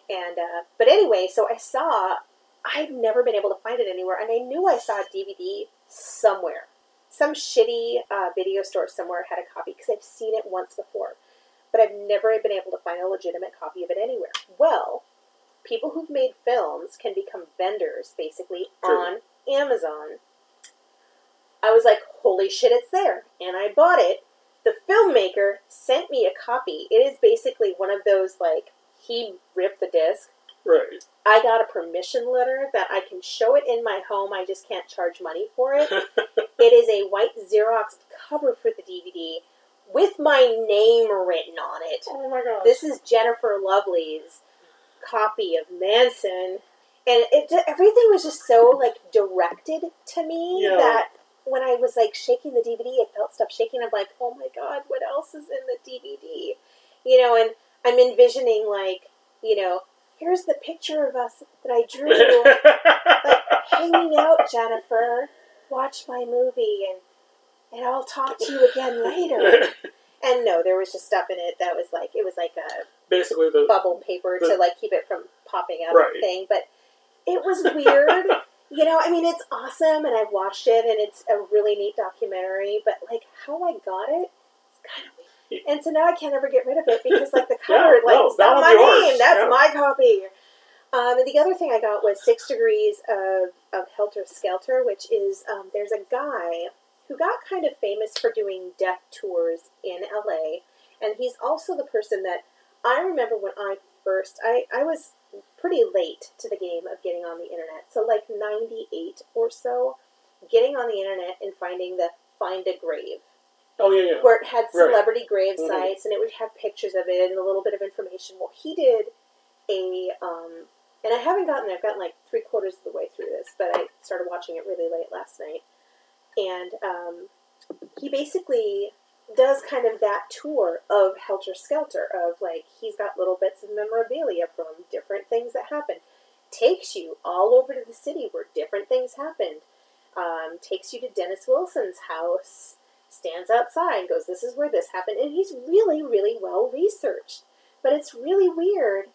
And, uh, but anyway, so I saw, I've never been able to find it anywhere, and I knew I saw a DVD somewhere. Some shitty uh, video store somewhere had a copy because I've seen it once before. But I've never been able to find a legitimate copy of it anywhere. Well, people who've made films can become vendors basically True. on Amazon. I was like, holy shit, it's there. And I bought it. The filmmaker sent me a copy. It is basically one of those, like, he ripped the disc. Right. I got a permission letter that I can show it in my home. I just can't charge money for it. it is a white Xerox cover for the DVD with my name written on it. oh my god. This is Jennifer Lovely's copy of Manson, and it everything was just so like directed to me Yeah. that when I was like shaking the DVD, it felt stuff shaking. I'm like, oh my god, what else is in the DVD? You know, and I'm envisioning like, you know, here's the picture of us that I drew, like hanging out, Jennifer. Watch my movie, and and I'll talk to you again later. And no, there was just stuff in it that was like it was like a Basically, the bubble paper The- to like keep it from popping out Right. of the thing. But it was weird. you know, I mean, it's awesome, and I've watched it, and it's a really neat documentary. But like how I got it, it's kind of weird. And so now I can't ever get rid of it because like the Yeah, cover, like no, it's that got one's my yours. name. That's Yeah. my copy. Um, and the other thing I got was Six Degrees of, of Helter Skelter, which is um, there's a guy who got kind of famous for doing death tours in LA, and he's also the person that I remember when I first I, I was pretty late to the game of getting on the internet, so like '98 or so, getting on the internet and finding the Find a Grave oh yeah, yeah. where it had Right. celebrity grave Mhm. sites and it would have pictures of it and a little bit of information. Well, he did a, um, and I haven't gotten there. I've gotten like three quarters of the way through this, but I started watching it really late last night. And um, he basically does kind of that tour of Helter Skelter, of like, he's got little bits of memorabilia from different things that happened. Takes you all over to the city where different things happened. Um, takes you to Dennis Wilson's house stands outside and goes, This is where this happened. And he's really, really well researched. But it's really weird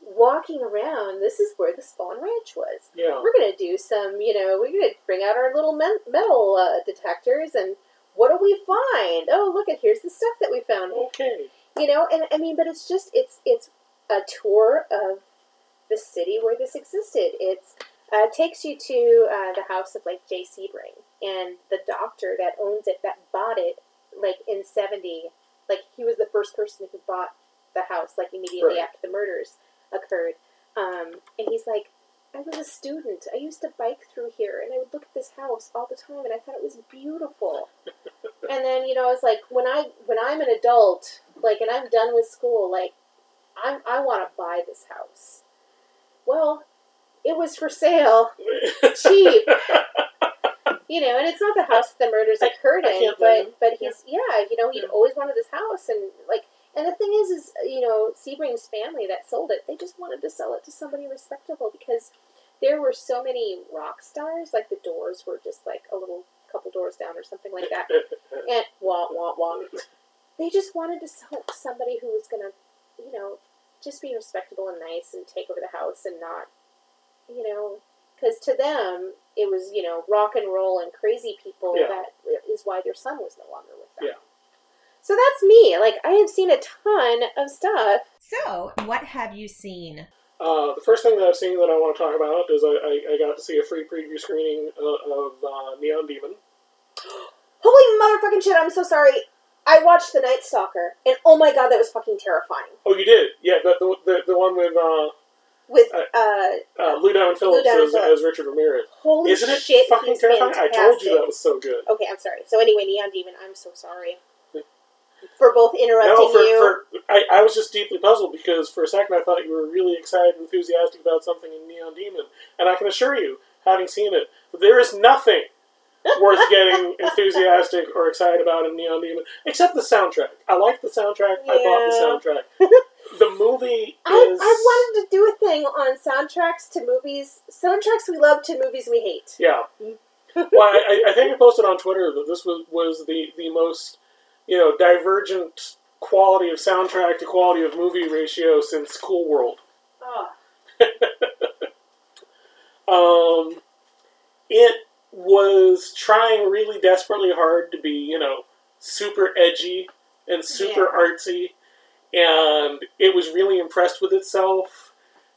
walking around. This is where the Spahn Ranch was. yeah. We're going to do some, you know, we're going to bring out our little men- metal uh, detectors and what do we find? Oh, look at here's the stuff that we found. Okay. You know, and I mean, but it's just it's it's a tour of the city where this existed. It's uh, takes you to uh, the house of like Jay Sebring and the doctor that owns it that bought it like in seventy. Like he was the first person who bought the house like immediately Right. after the murders occurred. Um, and he's like, I was a student. I used to bike through here, and I would look at this house all the time, and I thought it was beautiful. and then you know, I was like, when I when I'm an adult, like, and I'm done with school, like, I'm I want to buy this house. Well, it was for sale, cheap. You know, and it's not the house that the murders occurred in, can't blame him. but but he's yeah, you know, he'd Yeah. always wanted this house, and like, and the thing is, is you know, Sebring's family that sold it, they just wanted to sell it to somebody respectable because there were so many rock stars, like the Doors were just like a little couple doors down or something like that, and wah wah wah. They just wanted to sell it to somebody who was gonna, you know, just be respectable and nice and take over the house and not, you know, because to them it was you know rock and roll and crazy people Yeah. that is why their son was no longer with them. Yeah. So that's me. Like I have seen a ton of stuff. So, what have you seen? Uh, the first thing that I've seen that I want to talk about is I, I, I got to see a free preview screening uh, of uh, Neon Demon. Holy motherfucking shit! I'm so sorry. I watched The Night Stalker, and oh my god, that was fucking terrifying. Oh, you did? Yeah, the the, the, the one with uh, With Uh, uh, uh, Lou Diamond Phillips as, as Richard Ramirez. holy Isn't it shit, fucking terrifying? I told you that was so good. Okay, I'm sorry. So anyway, Neon Demon, I'm so sorry for both interrupting No, for, you. for I, I was just deeply puzzled because for a second I thought you were really excited and enthusiastic about something in Neon Demon, and I can assure you, having seen it, that there is nothing worth getting enthusiastic or excited about in Neon Demon except the soundtrack. I like the soundtrack. I bought the soundtrack. the movie I, is. I wanted to do a thing on soundtracks to movies, soundtracks we love to movies we hate. Yeah. well, I, I- I think I posted on Twitter that this was, was the, the most, you know, divergent quality of soundtrack to quality of movie ratio since Cool World. Oh. Um, it was trying really desperately hard to be, you know, super edgy and super Yeah. artsy, and it was really impressed with itself.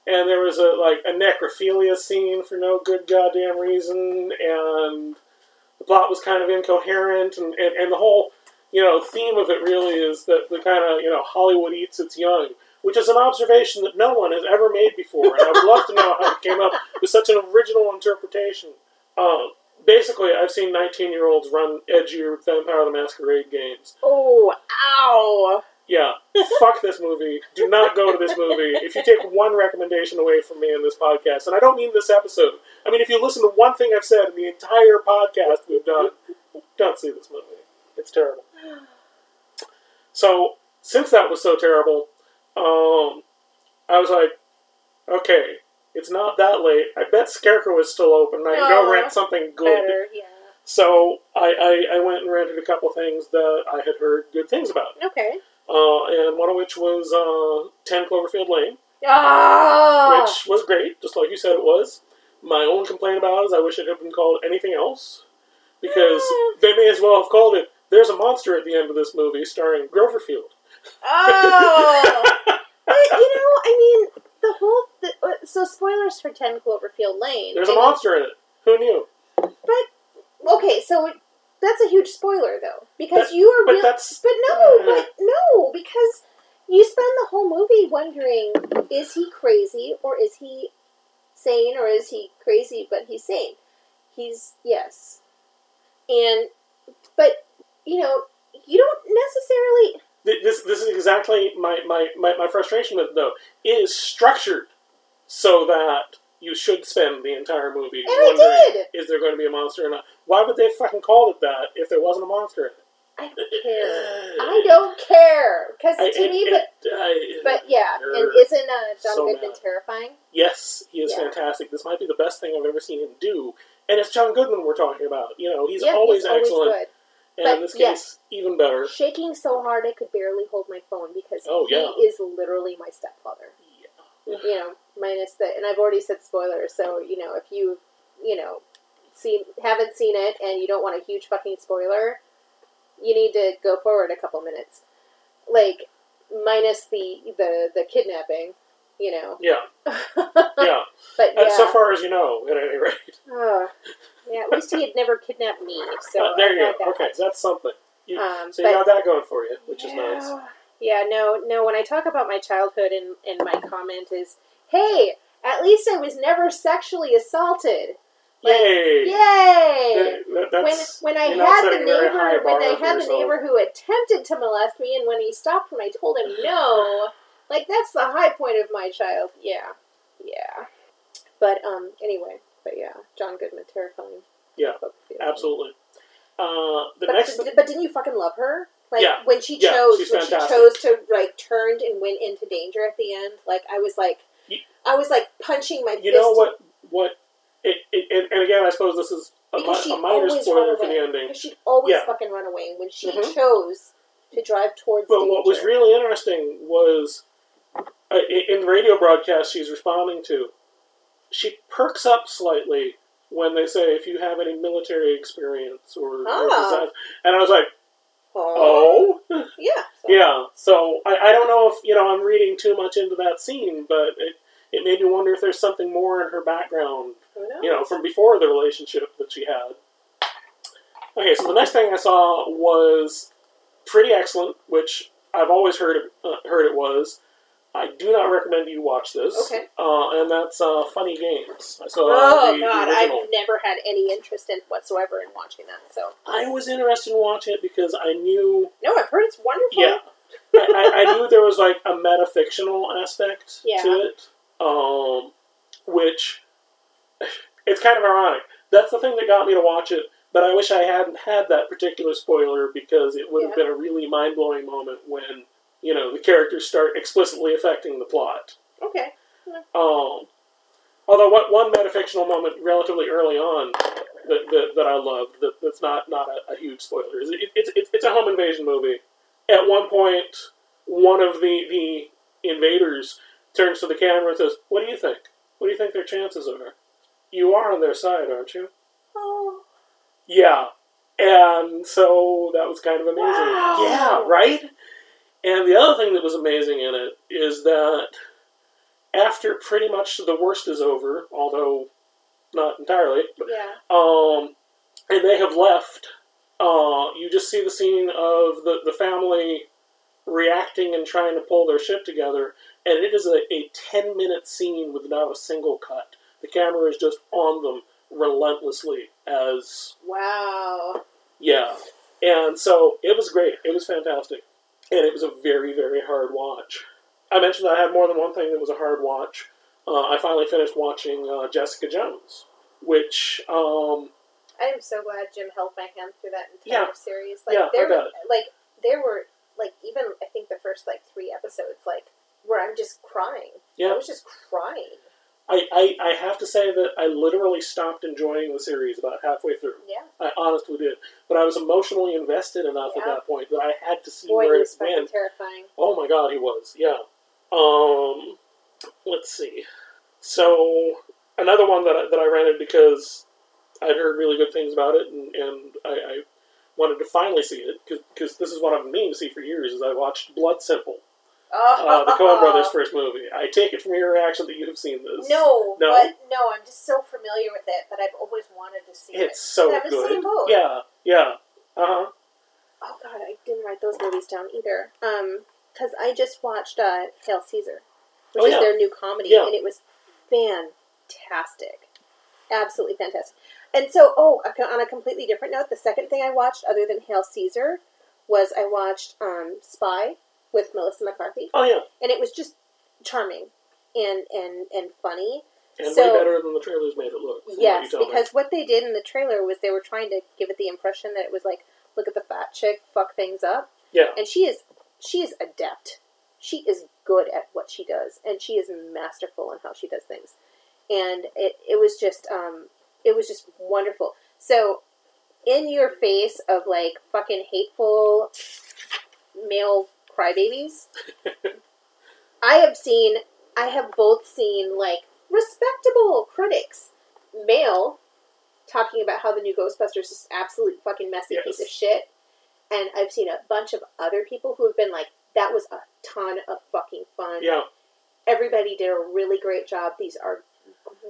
And there was a like a necrophilia scene for no good goddamn reason, and the plot was kind of incoherent, and, and, and the whole you know theme of it really is that the kind of you know Hollywood eats its young, which is an observation that no one has ever made before, and I would love to know how it came up with such an original interpretation. Uh, basically, I've seen 19 year olds run edgier Vampire the Masquerade games. Oh, ow. Yeah, fuck this movie. Do not go to this movie. If you take one recommendation away from me in this podcast, and I don't mean this episode, I mean if you listen to one thing I've said in the entire podcast we've done, don't see this movie. It's terrible. So, since that was so terrible, um, I was like, okay, it's not that late. I bet Scarecrow is still open. I can go rent something good. Better, yeah. So I, I, I went and rented a couple things that I had heard good things about, Okay. Uh, and one of which was uh, 10 Cloverfield Lane, Oh! which was great, just like you said it was. My only complaint about it is I wish it had been called anything else, because Mm. they may as well have called it There's a Monster at the End of this movie starring Groverfield. Oh! but, you know, I mean, the whole. The, uh, so, spoilers for 10 Cloverfield Lane. There's a monster in it. Who knew? But, okay, so that's a huge spoiler, though. Because But- you are but real. that's- But no, uh, but no, because you spend the whole movie wondering is he crazy or is he sane or is he crazy but he's sane? He's, yes. And, but, you know, you don't necessarily. This this is exactly my, my, my, my frustration with it, though. It is structured so that you should spend the entire movie And wondering is there going to be a monster or not. Why would they fucking call it that if there wasn't a monster in it? I don't care. I don't care. Because to it- me, it- but, I- but yeah, and isn't uh, John So Goodman mad. terrifying? yes, he is Yeah. fantastic. This might be the best thing I've ever seen him do. And it's John Goodman we're talking about. You know, he's yeah, always he's always excellent. good. And But, in this yeah. case, even better. shaking so hard I could barely hold my phone because Oh, yeah. he is literally my stepfather. You know, minus the, and I've already said spoilers, so you know if you, you know, seen haven't seen it and you don't want a huge fucking spoiler, you need to go forward a couple minutes, like minus the the the kidnapping, you know. Yeah, but yeah. yeah, Uh, so far as you know, at any rate. Yeah, at least he had never kidnapped me. So Uh, there I you go. that. Okay, that's something. You, Um, so you but- got that going for you, which is nice. Yeah, no, no. When I talk about my childhood, and and my comment is, "Hey, At least I was never sexually assaulted. Yay! Yay! That- that- when when I had the a neighbor when I had the neighbor who attempted to molest me, and when he stopped when I told him no, like that's the high point of my child. Yeah, yeah. But um, anyway, but yeah, John Goodman, terrifying. Yeah, Absolutely. Uh, the But, next, but didn't you fucking love her? Like Yeah. when she Yeah, chose when she chose to like turned and went into danger at the end. Like I was like, You- I was like punching my you know what? What? It, it, and- again, I suppose this is a, mi- a minor spoiler for the ending. Because she'd always Yeah. fucking run away. When she Mhm. chose to drive towards But danger, what was really interesting was uh, in the radio broadcast she's responding to, she perks up slightly when they say if you have any military experience or, or Ah. design. and I was like, oh, yeah, so- yeah. So I, I don't know if you know I'm reading too much into that scene, but it it made me wonder if there's something more in her background you know, from before the relationship that she had. Okay, so the next thing I saw was pretty excellent, which I've always heard it, uh, heard it was. I do not recommend you watch this. Okay. Uh, and that's uh, Funny Games. I saw Oh the, the god, original. I've never had any interest in whatsoever in watching that. So I was interested in watching it because I knew, no, I've heard it's wonderful. yeah, I, I, I knew there was like a metafictional aspect Yeah. to it, um, which it's kind of ironic. That's the thing that got me to watch it. But I wish I hadn't had that particular spoiler because it would have Yeah. been a really mind blowing moment when you know the characters start explicitly affecting the plot. Okay. Um, although what one metafictional moment relatively early on that, that, that I loved that, that's not not a, a huge spoiler is it, it's it's it's a home invasion movie. At one point, one of the the invaders turns to the camera and says, "What do you think? What do you think their chances are? You are on their side, aren't you?" Oh, Yeah. And so that was kind of amazing. Wow. Yeah, right? And the other thing that was amazing in it is that after pretty much the worst is over, although not entirely, yeah. um, and they have left, uh, you just see the scene of the, the family reacting and trying to pull their shit together, and it is a, a 10 minute scene with not a single cut. The camera is just on them relentlessly as Wow. yeah. And so it was great. It was fantastic. And it was a very, very hard watch. I mentioned I had more than one thing that was a hard watch. Uh, I finally finished watching uh, Jessica Jones, which, um, I am so glad Jim held my hand through that entire Yeah. series. Like Yeah, I there, bet. like there were like even I think the first like three episodes, like where I'm just crying. Yeah. I was just crying. I, I, I have to say that I literally stopped enjoying the series about halfway through. Yeah. I honestly did. But I was emotionally invested enough at that point that I had to see Boy, where it went. terrifying. Oh my god, he was. Yeah. Um, let's see. So another one that I, that I rented because I'd heard really good things about it, and, and I, I wanted to finally see it because this is what I've been meaning to see for years. Is I watched Blood Simple, Oh, uh, the Coen Brothers' first movie. I take it from your reaction that you have seen this. No, No? but no, I'm just so familiar with it but I've always wanted to see It's it. so I'm the good. same boat. Yeah, yeah. Uh huh. Oh god, I didn't write those movies down either. Um, because I just watched uh, Hail Caesar, which Oh, is their new comedy, Yeah. and it was fantastic, absolutely fantastic. And so, oh, on a completely different note, the second thing I watched, other than Hail Caesar, was I watched um, Spy with Melissa McCarthy, Oh yeah, and it was just charming and and and funny. and So- way better than the trailers made it look. from what Yes, me. because what they did in the trailer was they were trying to give it the impression that it was like, look at the fat chick, fuck things up. yeah, And she is she is adept. She is good at what she does, and she is masterful in how she does things. And it it was just um it was just wonderful. So in your face of like fucking hateful male crybabies, I have seen I have both seen like respectable critics, male, talking about how the new Ghostbusters is absolute fucking messy Yes. piece of shit. And I've seen a bunch of other people who have been like, that was a ton of fucking fun. yeah. Everybody did a really great job. These are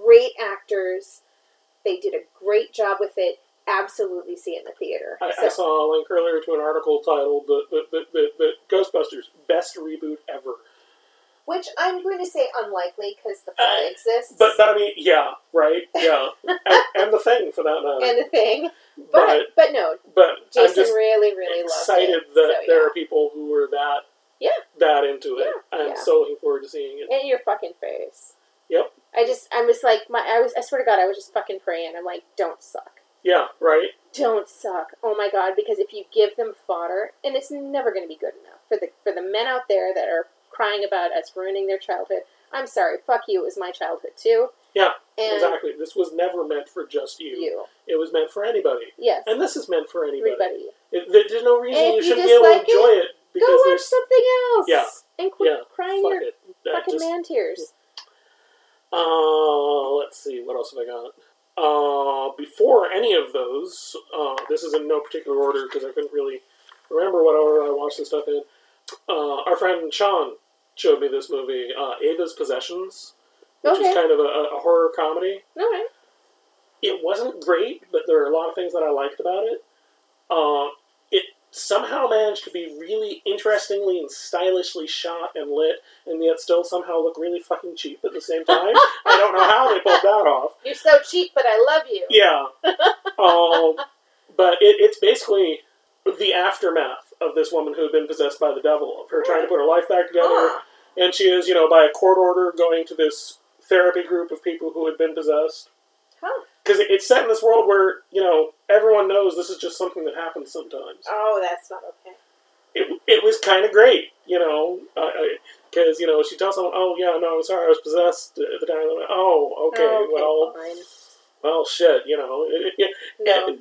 great actors. They did a great job with it. Absolutely see in the theater. I, So- I saw a link earlier to an article titled the, the, the, the, Ghostbusters Best Reboot Ever. which I'm going to say unlikely because the fly Uh, exists. But but I mean, yeah, right, yeah, and, and the thing for that matter. and the thing, but but but no, but I'm Jason just really really loved excited it. that so, there yeah. are people who are that Yeah. that into it. Yeah, I'm yeah. so looking forward to seeing it. in your fucking face. Yep. I just I'm just like my I was I swear to God I was just fucking praying. I'm like, don't suck. Yeah, right. Don't suck. Oh my god, because if you give them fodder and it's never gonna be good enough for the for the men out there that are crying about us ruining their childhood. I'm sorry, fuck you, it was my childhood too. Yeah, And exactly. This was never meant for just you. you. It was meant for anybody, Yes. and this is meant for anybody. everybody. It, there's no reason you you shouldn't be able to dislike it, enjoy it, Go watch something else. Yeah. And quit yeah, crying fuck your it. Fucking just- man tears. Uh, let's see, what else have I got? Uh, before any of those, uh, this is in no particular order because I couldn't really remember what order I watched this stuff in. Uh, our friend Sean showed me this movie, uh, Ava's Possessions, which Okay. is kind of a, a horror comedy. Alright. It wasn't great, but there are a lot of things that I liked about it. Somehow managed to be really interestingly and stylishly shot and lit, and yet still somehow look really fucking cheap at the same time. I don't know how they pulled that off. You're so cheap, but I love you. Yeah. um, but it, it's basically the aftermath of this woman who had been possessed by the devil, of her trying to put her life back together. Ah. And she is, you know, by a court order going to this therapy group of people who had been possessed. Huh. Because it's set in this world where, you know, everyone knows this is just something that happens sometimes. Oh, that's not okay. It, it was kind of great, you know, uh, uh, because, you know, she tells someone, oh, yeah, no, I'm sorry, I was possessed at the time. I'm like, oh, oh, okay, well, fine. well, shit, you know. It, it, No. and,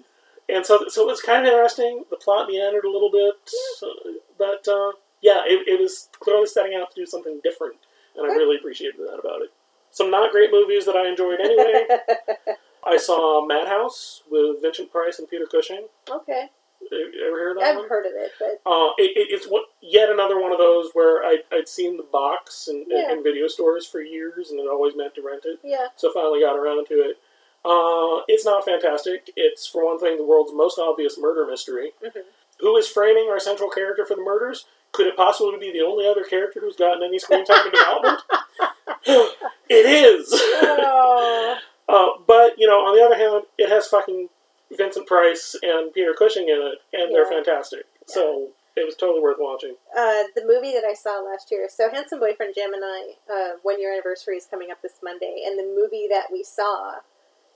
and so, so it was kind of interesting. The plot meandered a little bit, so, but uh, yeah, it, it was clearly setting out to do something different, and I really appreciated that about it. Some not great movies that I enjoyed anyway. I saw Madhouse with Vincent Price and Peter Cushing. okay. You ever hear of that I've one? heard of it, but Uh, it, it, it's what, yet another one of those where I, I'd seen the box in, Yeah. in video stores for years and had always meant to rent it yeah. so finally got around to it. Uh, it's not fantastic. It's, for one thing, the world's most obvious murder mystery. Mhm. Who is framing our central character for the murders? Could it possibly be the only other character who's gotten any screen time in development? it is! Oh. uh, but, you know, on the other hand, it has fucking Vincent Price and Peter Cushing in it, and they're Yeah. fantastic. So it was totally worth watching. Uh, the movie that I saw last year. So, Handsome Boyfriend Jim and I, uh, one year anniversary is coming up this Monday, and the movie that we saw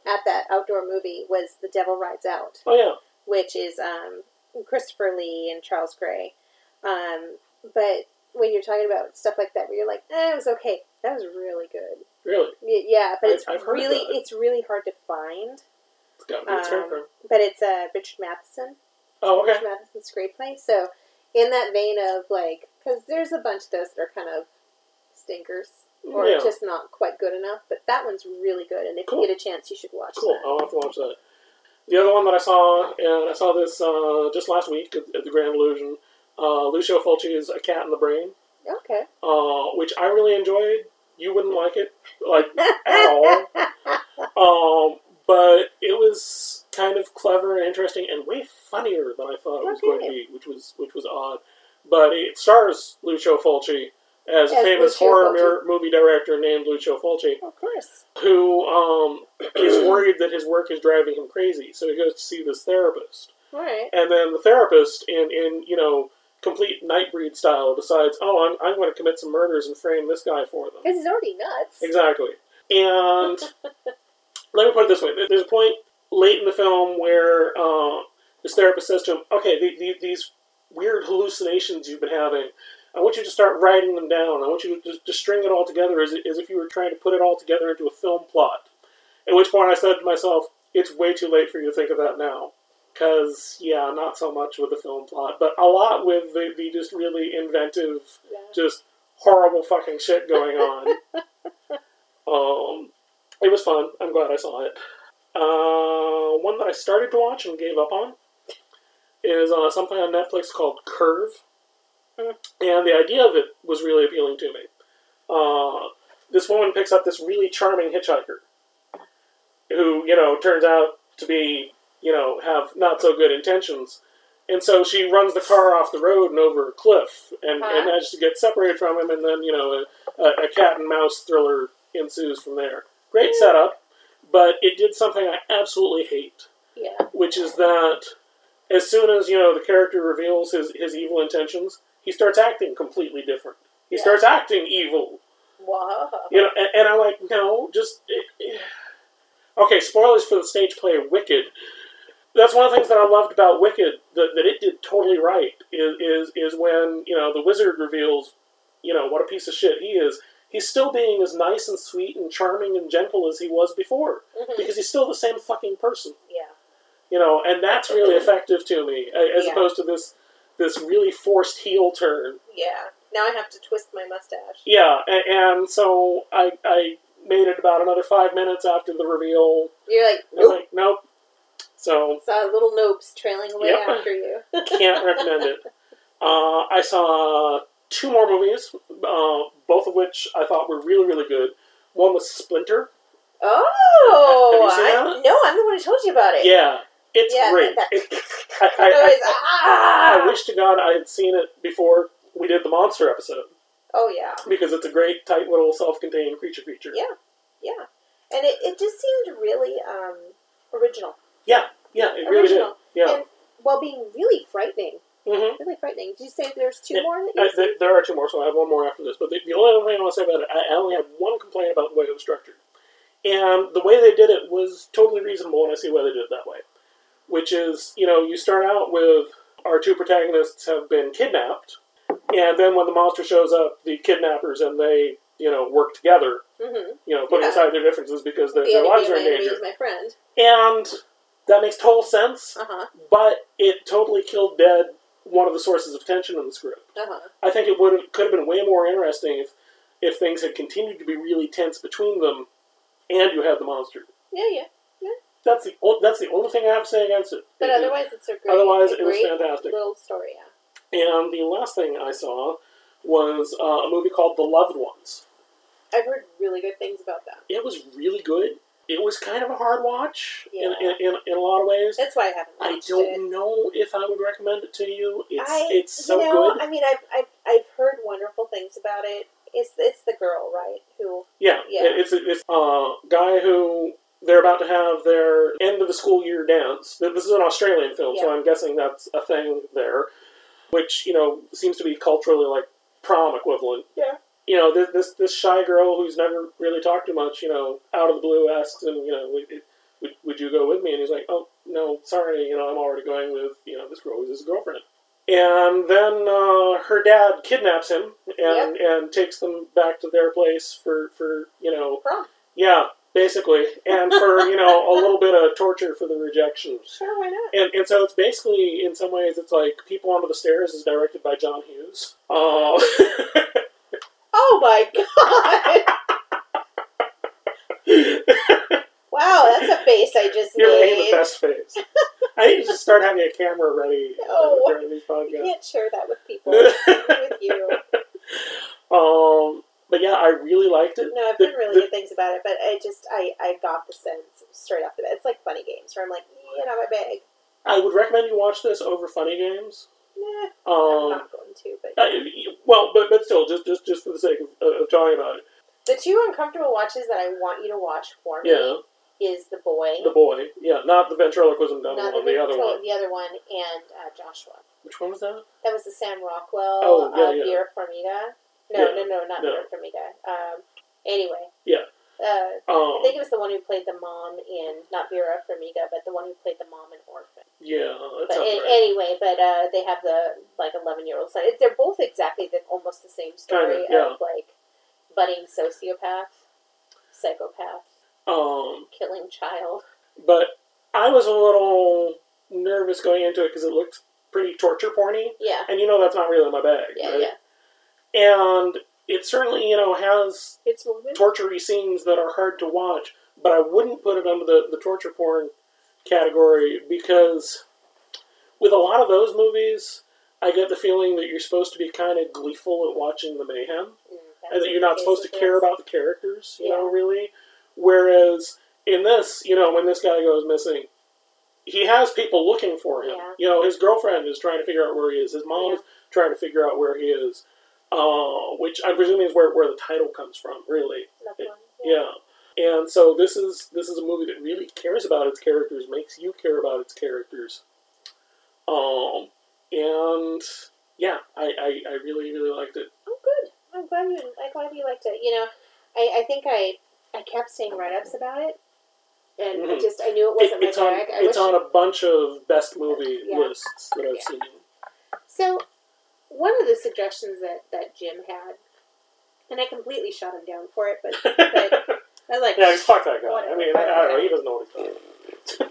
at that outdoor movie was The Devil Rides Out, Oh, yeah. which is um, Christopher Lee and Charles Gray. Um, but when you're talking about stuff like that, where you're like, eh, it was okay, that was really good. Really. Yeah, but I've- it's I've really it's really hard to find. It's got to be a Um. But it's uh, Richard Matheson. Oh, okay. Richard Matheson's screenplay. So, in that vein of like, because there's a bunch of those that are kind of stinkers or Yeah. just not quite good enough, but that one's really good. And if Cool. you get a chance, you should watch Cool. that. I'll have to watch that. The other one that I saw, and I saw this uh, just last week at, at the Grand Illusion, uh, Lucio Fulci's A Cat in the Brain, Okay. uh, which I really enjoyed. You wouldn't like it, like, at all. Um, but it was kind of clever and interesting and way funnier than I thought it was going to be, which was which was odd. But it stars Lucio Fulci as a famous Lucio horror Fulci. movie director named Lucio Fulci Of course. who um, is worried that his work is driving him crazy. So he goes to see this therapist, right. and then the therapist, in in you know complete nightbreed style, decides, oh, I'm I'm going to commit some murders and frame this guy for them. Because he's already nuts. Exactly. And let me put it this way: there's a point late in the film where uh, this therapist says to him, "Okay, the, the, these weird hallucinations you've been having." I want you to start writing them down. I want you to just string it all together as, as if you were trying to put it all together into a film plot. At which point I said to myself, it's way too late for you to think of that now. Because, yeah, not so much with the film plot, but a lot with the, the just really inventive, Yeah. just horrible fucking shit going on. um, it was fun. I'm glad I saw it. Uh, one that I started to watch and gave up on is uh, something on Netflix called Curve. Hmm. And the idea of it was really appealing to me. Uh, this woman picks up this really charming hitchhiker who, you know, turns out to be, you know, have not so good intentions. And so she runs the car off the road and over a cliff and, and manages to get separated from him. And then, you know, a, a cat and mouse thriller ensues from there. Great setup, but it did something I absolutely hate, Yeah. which is that as soon as you know the character reveals his his evil intentions, he starts acting completely different. He Yeah. starts acting evil. Wow. You know, and, and I'm like, no, just eh, eh. okay. Spoilers for the stage play Wicked. That's one of the things that I loved about Wicked that, that it did totally right is, is is when you know the wizard reveals, you know, what a piece of shit he is. He's still being as nice and sweet and charming and gentle as he was before Mhm. because he's still the same fucking person. Yeah. You know, and that's really effective to me as Yeah. opposed to this this really forced heel turn. Yeah. Now I have to twist my mustache. Yeah, and, and so I I made it about another five minutes after the reveal. You're like, nope. like, nope. So Saw little nopes trailing away Yep. after you. can't recommend it. Uh, I saw two more movies, uh, both of which I thought were really really good. One was Splinter. Oh, Have you seen I, that? no, I'm the one who told you about it. Yeah, it's Yeah, great. that- It, I, I, ah! I wish to God I had seen it before we did the monster episode Oh yeah, because it's a great, tight little, self-contained creature feature. Yeah. yeah, and it, it just seemed really um, original. Yeah, yeah, it really did. Yeah. And while being really frightening, hmm really frightening. Did you say there's two Yeah, more that Uh, there, there are two more, so I have one more after this. But the, the only other thing I want to say about it, I, I only have one complaint about the way it was structured. And the way they did it was totally reasonable, and I see why they did it that way. Which is, you know, you start out with our two protagonists have been kidnapped, and then when the monster shows up, the kidnappers and they, you know, work together, Mm-hmm. you know, putting Yeah. aside their differences because their, The their lives are in danger. my friend. And that makes total sense, Uh huh. but it totally killed dead one of the sources of tension in this group. Uh huh. I think it would have, could have been way more interesting if if things had continued to be really tense between them, and you had the monster. Yeah, yeah. yeah. That's the o- that's the only thing I have to say against it. But It- otherwise, it's a great, otherwise, a it was great fantastic. little story. Yeah. And the last thing I saw was uh, a movie called The Loved Ones. I've heard really good things about that. It was really good. It was kind of a hard watch in, Yeah. in, in, in a lot of ways. That's why I haven't I don't it. know if I would recommend it to you. It's I, it's so you know, good. I mean, I've, I've, I've heard wonderful things about it. It's, it's the girl, right? Who, Yeah, Yeah. it- it's it's a uh, guy who they're about to have their end of the school year dance. This is an Australian film, so I'm guessing that's a thing there, which you know seems to be culturally like prom equivalent. Yeah. You know, this this, this shy girl who's never really talked too much, you know, out of the blue asks him, you know, would, would, would you go with me? And he's like, oh no, sorry, you know, I'm already going with you know this girl who's his girlfriend. And then uh, her dad kidnaps him and, and takes them back to their place for, for you know prom. yeah, basically, and for you know a little bit of torture for the rejection. Sure, why not? And, and so it's basically, in some ways, it's like People Under the Stairs is directed by John Hughes. Uh, Oh my god! wow, that's a face I just you're making the made. best face. I need to just start having a camera ready uh, No. during these You podcasts. can't share that with people. with you. um, but yeah, I really liked it. No, I've heard really the- good things about it, but I just I, I got the sense straight off the bat. It's like funny games where I'm like, yeah, not my bag. I would recommend you watch this over Funny Games. Nah, I'm Um, not going to. But uh, well, but but still, just just just for the sake of, of talking about it, the two uncomfortable watches that I want you to watch for me yeah, is the boy, the boy, yeah, not the ventriloquism not one, the other one. the other one, and uh, Joshua. Which one was that? That was the Sam Rockwell Oh, yeah, uh, yeah. Vera Farmiga. No, Yeah, no, no, not no. Vera Farmiga. Um, anyway. Yeah. Uh, I Um, think it was the one who played the mom in not Vera Farmiga, but the one who played the mom in Orphan. yeah, that But right. anyway, but uh, they have the like eleven year old son. They're both exactly the, almost the same story Kinda, yeah. of like budding sociopath, psychopath, Um, killing child. but I was a little nervous going into it because it looked pretty torture porny, Yeah, and you know that's not really my bag, yeah, right? yeah. And it certainly, you know, has It's tortury scenes that are hard to watch, but I wouldn't put it under the, the torture porn category because with a lot of those movies, I get the feeling that you're supposed to be kind of gleeful at watching the mayhem, Mm, and that you're not supposed to care about the characters, you know, really. Whereas in this, you know, when this guy goes missing, he has people looking for him. Yeah. You know, his girlfriend is trying to figure out where he is. His mom Yeah. is trying to figure out where he is. Uh, which I'm presuming is where, where the title comes from, really. One. Yeah. And so this is this is a movie that really cares about its characters, makes you care about its characters. Um, and yeah, I, I, I really really liked it. Oh, good. I'm glad you. I'm glad you liked it. You know, I, I think I I kept seeing write ups about it, and I Mhm. just I knew it It- wasn't it's my on bag. I it's wish, on a bunch of best movie Yeah. lists that I've Yeah. seen. So, one of the suggestions that, that Jim had, and I completely shot him down for it, but, but I was like, yeah, he's fuck that guy. I mean, I, don't know. He doesn't know what he's doing.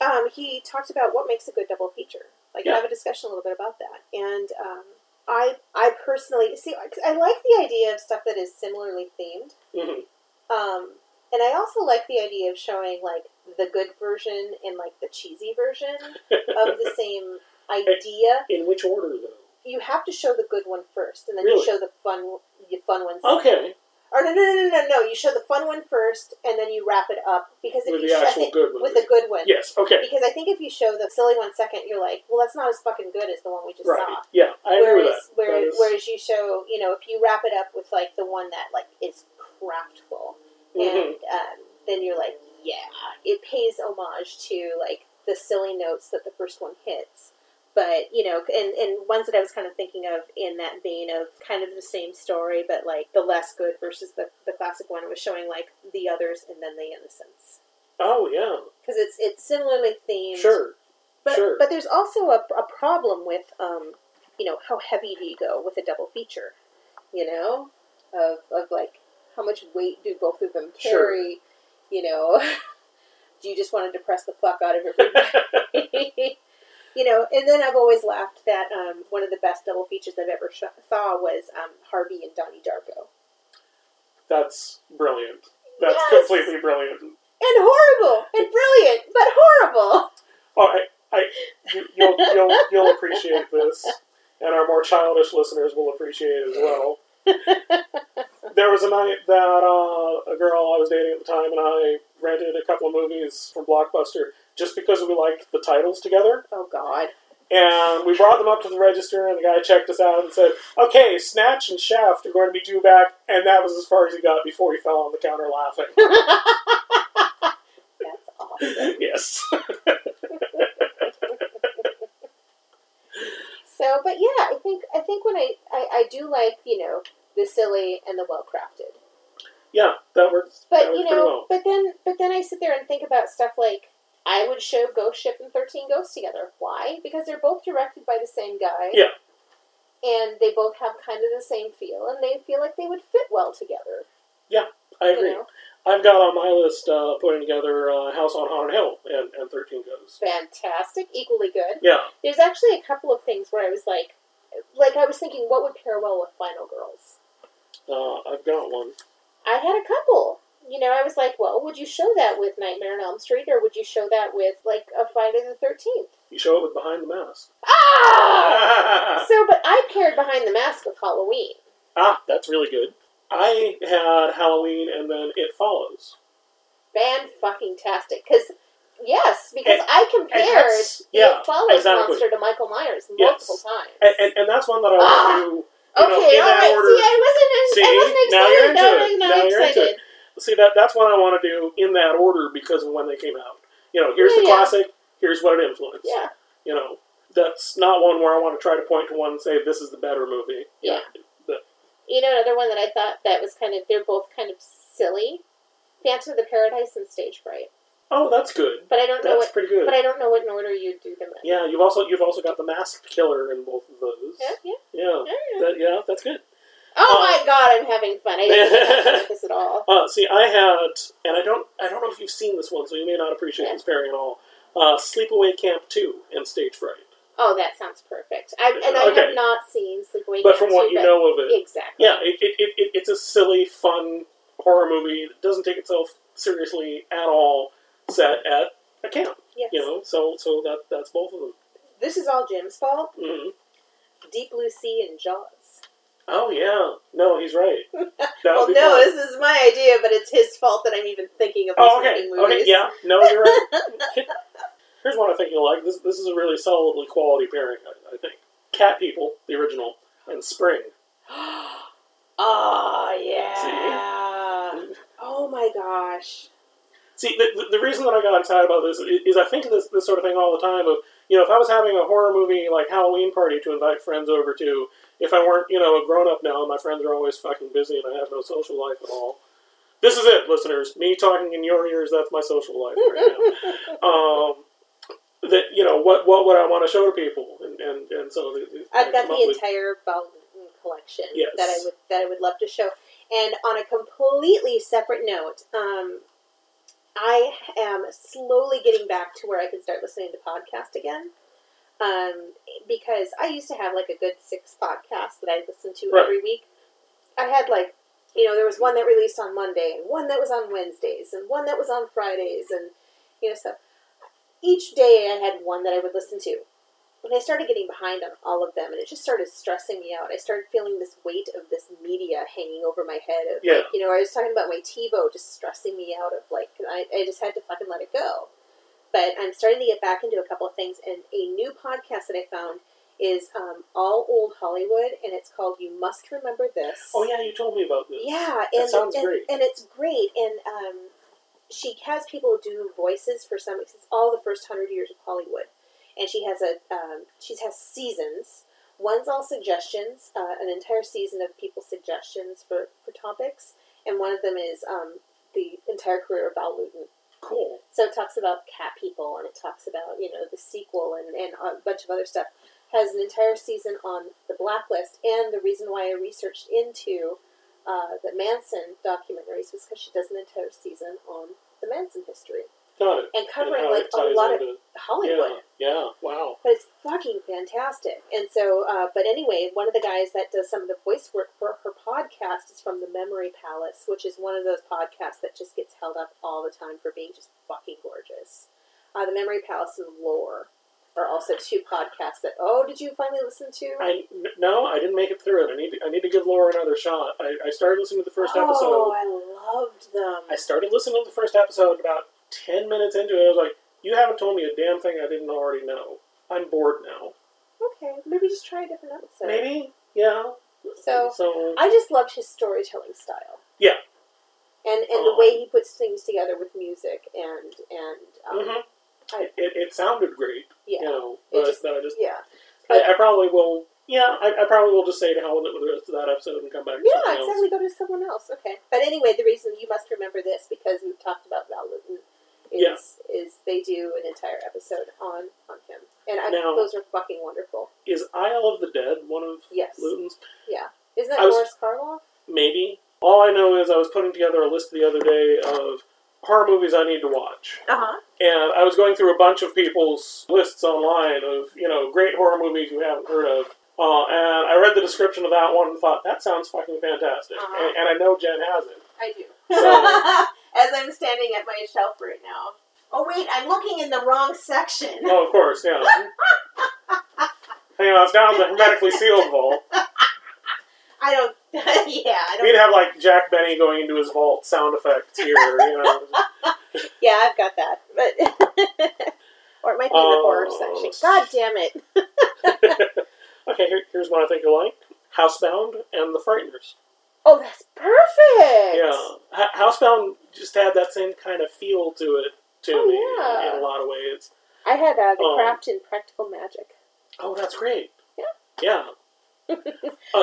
um, he talked about what makes a good double feature. Like, Yeah. have a discussion a little bit about that. And um, I, I personally see. I like the idea of stuff that is similarly themed. Mhm. Um, and I also like the idea of showing like the good version and like the cheesy version of the same idea. In which order though? You have to show the good one first, and then Really? you show the fun, the fun ones Okay, Or no, no, no, no, no, no. You show the fun one first, and then you wrap it up because if with you the actual think, good one. with the good one, Yes. Okay. because I think if you show the silly one second, you're like, well, that's not as fucking good as the one we just Right. saw. Yeah, I agree with Whereas, that. whereas, That is- whereas you show, you know, if you wrap it up with like the one that like is craftful, Mhm. and um, then you're like, yeah, it pays homage to like the silly notes that the first one hits. But you know, and, and ones that I was kind of thinking of in that vein of kind of the same story, but like the less good versus the, the classic one was showing like the others and then the innocents Oh yeah, because it's it's similarly themed. sure. But Sure. but there's also a, a problem with um, you know, how heavy do you go with a double feature? You know, of of like how much weight do both of them Sure. carry? You know, do you just want to depress the fuck out of everybody? you know, and then I've always laughed that um, one of the best double features I've ever sh- saw was um, Harvey and Donnie Darko, That's brilliant. That's Yes! completely brilliant. and horrible and brilliant, but horrible. Oh, I, I, you, you'll, you'll, you'll appreciate this, and our more childish listeners will appreciate it as well. there was a night that uh, a girl I was dating at the time and I rented a couple of movies from Blockbuster just because we liked the titles together. Oh God. And we brought them up to the register, and the guy checked us out and said, "Okay, Snatch and Shaft are going to be due back." And that was as far as he got before he fell on the counter laughing. That's awesome. yes. So, but yeah, I think I think when I, I I do like you know the silly and the well crafted, yeah, that works. but that works you know, well. but then but then I sit there and think about stuff like I would show Ghost Ship and Thirteen Ghosts together. Why? Because they're both directed by the same guy. Yeah. And they both have kind of the same feel, and they feel like they would fit well together. Yeah, I agree. You know, I've got on my list uh, putting together uh, House on Haunted Hill and, and 13 Ghosts. fantastic, equally good. Yeah. There's actually a couple of things where I was like, like I was thinking, what would pair well with Final Girls? Uh, I've got one. I had a couple. You know, I was like, well, would you show that with Nightmare on Elm Street, or would you show that with like a Friday the Thirteenth? You show it with Behind the Mask. Ah! So, but I paired Behind the Mask with Halloween. ah, that's really good. I had Halloween and then It Follows. Fan fucking tastic. Because yes, because And- I compared yeah, It Follows exactly. monster to Michael Myers Yes. multiple times. And, and, and that's one that I want Ah! to do. you okay, know, in all right. order. See, I wasn't. See, I wasn't excited. now you're into no, it. no, Now not you're into excited. See, that that's what I want to do in that order because of when they came out. You know, here's Yeah, the classic, here's what it influenced. Yeah. You know, that's not one where I want to try to point to one and say this is the better movie. Yeah. But, You know, another one that I thought that was kind of. They're both kind of silly. Phantom of the Paradise and Stage Fright. oh, that's good. But I don't know That's what. pretty good. But I don't know what in order you'd do them in. Yeah, you've also you've also got the masked killer in both of those. Yeah, yeah. Yeah, yeah, yeah. that, yeah that's good. Oh Uh, my god, I'm having fun. I didn't think I like this at all. Uh, see, I had, and I don't, I don't know if you've seen this one, so you may not appreciate Yeah. this pairing at all. Uh, Sleepaway Camp Two and Stage Fright. Oh, that sounds perfect. I, and I Okay. have not seen Sleepaway But Camp from what 2, you know of it, Exactly. yeah, it, it, it, it, it's a silly, fun horror movie that doesn't take itself seriously at all. Set at a camp, Yes. you know. So, so that that's both of them. This is all Jim's fault. hmm Deep Blue Sea and Jaws. Oh yeah, no, he's right. Well, no, fun. this is my idea, but it's his fault that I'm even thinking of these Oh, okay, movies. okay, yeah, no, you're right. Here's one I think you'll like. This this is a really solidly quality pairing, I, I think. Cat People, the original, and Spring. oh yeah. Oh my gosh. See, the, the, the reason that I got excited about this is, is I think of this, this sort of thing all the time of, you know, if I was having a horror movie like Halloween party to invite friends over to, if I weren't, you know, a grown up now, and my friends are always fucking busy and I have no social life at all. This is it, listeners. Me talking in your ears, that's my social life right now. um, that, you know, what, what would I want to show to people? And, and, and so I've got the entire Baldwin collection Yes. that I would that I would love to show. And on a completely separate note, um, I am slowly getting back to where I can start listening to podcast again. Um, because I used to have like a good six podcasts that I listened to Right. every week. I had like, you know, there was one that released on Monday, and one that was on Wednesdays, and one that was on Fridays, and you know, so each day I had one that I would listen to. And I started getting behind on all of them, and it just started stressing me out. I started feeling this weight of this media hanging over my head. Of, Yeah. like, you know, I was talking about my TiVo just stressing me out of like, I, I just had to fucking let it go. But I'm starting to get back into a couple of things, and a new podcast that I found is um, All Old Hollywood, and it's called You Must Remember This. Oh, yeah, you told me about this. Yeah, That and sounds and, great. and it's great. And um, she has people do voices for some. It's all the first hundred years of Hollywood, and she has a um, she has seasons. One's all suggestions, uh, an entire season of people's suggestions for for topics, and one of them is um, the entire career of Val Lewton. Cool. So it talks about cat people, and it talks about you know the sequel and and a bunch of other stuff. Has an entire season on the blacklist, and the reason why I researched into uh, the Manson documentaries was because she does an entire season on the Manson history Got it. and covering how like a lot of Hollywood. Yeah, yeah, wow. But it's fucking fantastic. And so, uh, but anyway, one of the guys that does some of the voice work for her podcast is from the Memory Palace, which is one of those podcasts that just gets held up all the time for being just fucking gorgeous. Uh, the Memory Palace and Lore are also two podcasts that, oh, did you finally listen to? I no, I didn't make it through it. I need to, I need to give Laura another shot. I, I started listening to the first oh, episode. Oh, I loved them. I started listening to the first episode about ten minutes into it. I was like, "You haven't told me a damn thing I didn't already know. I'm bored now. Okay, maybe just try a different episode. Maybe, yeah. So, so I just loved his storytelling style. Yeah. And and the Um, way he puts things together with music and and um, mhm. I, it, it sounded great, yeah you know. But, just- I just, yeah I, I probably will. Yeah, I, I probably will just say to hell with the rest of that episode and come back. yeah something else. exactly. Go to someone else. Okay, but anyway, the reason you must remember this because we've talked about Val Lewton is Yeah. is they do an entire episode on on him, and I, Now- those are fucking wonderful. Is Isle of the Dead one of Yes, Lewton's? Yeah, isn't that I was- Boris Karloff? Maybe. All I know is I was putting together a list the other day of horror movies I need to watch. Uh huh. And I was going through a bunch of people's lists online of, you know, great horror movies you haven't heard of. Uh, and I read the description of that one and thought, that sounds fucking fantastic. Uh-huh. And, and I know Jen has it. I do. So- As I'm standing at my shelf right now. Oh wait, I'm looking in the wrong section. Oh, of course, yeah. Hang on, it's down in the hermetically sealed vault. I don't. yeah, I don't. We'd have, like, Jack Benny going into his vault sound effects here, you know. Yeah, I've got that, but or it might be in the horror Oh. section. God damn it! okay, here, here's one I think you'll like. Housebound and The Frighteners. Oh, that's perfect. Yeah, H- Housebound just had that same kind of feel to it to Oh, me yeah. in a lot of ways. I had uh, the Oh. craft in practical magic. Oh, that's great. Yeah. Yeah. uh,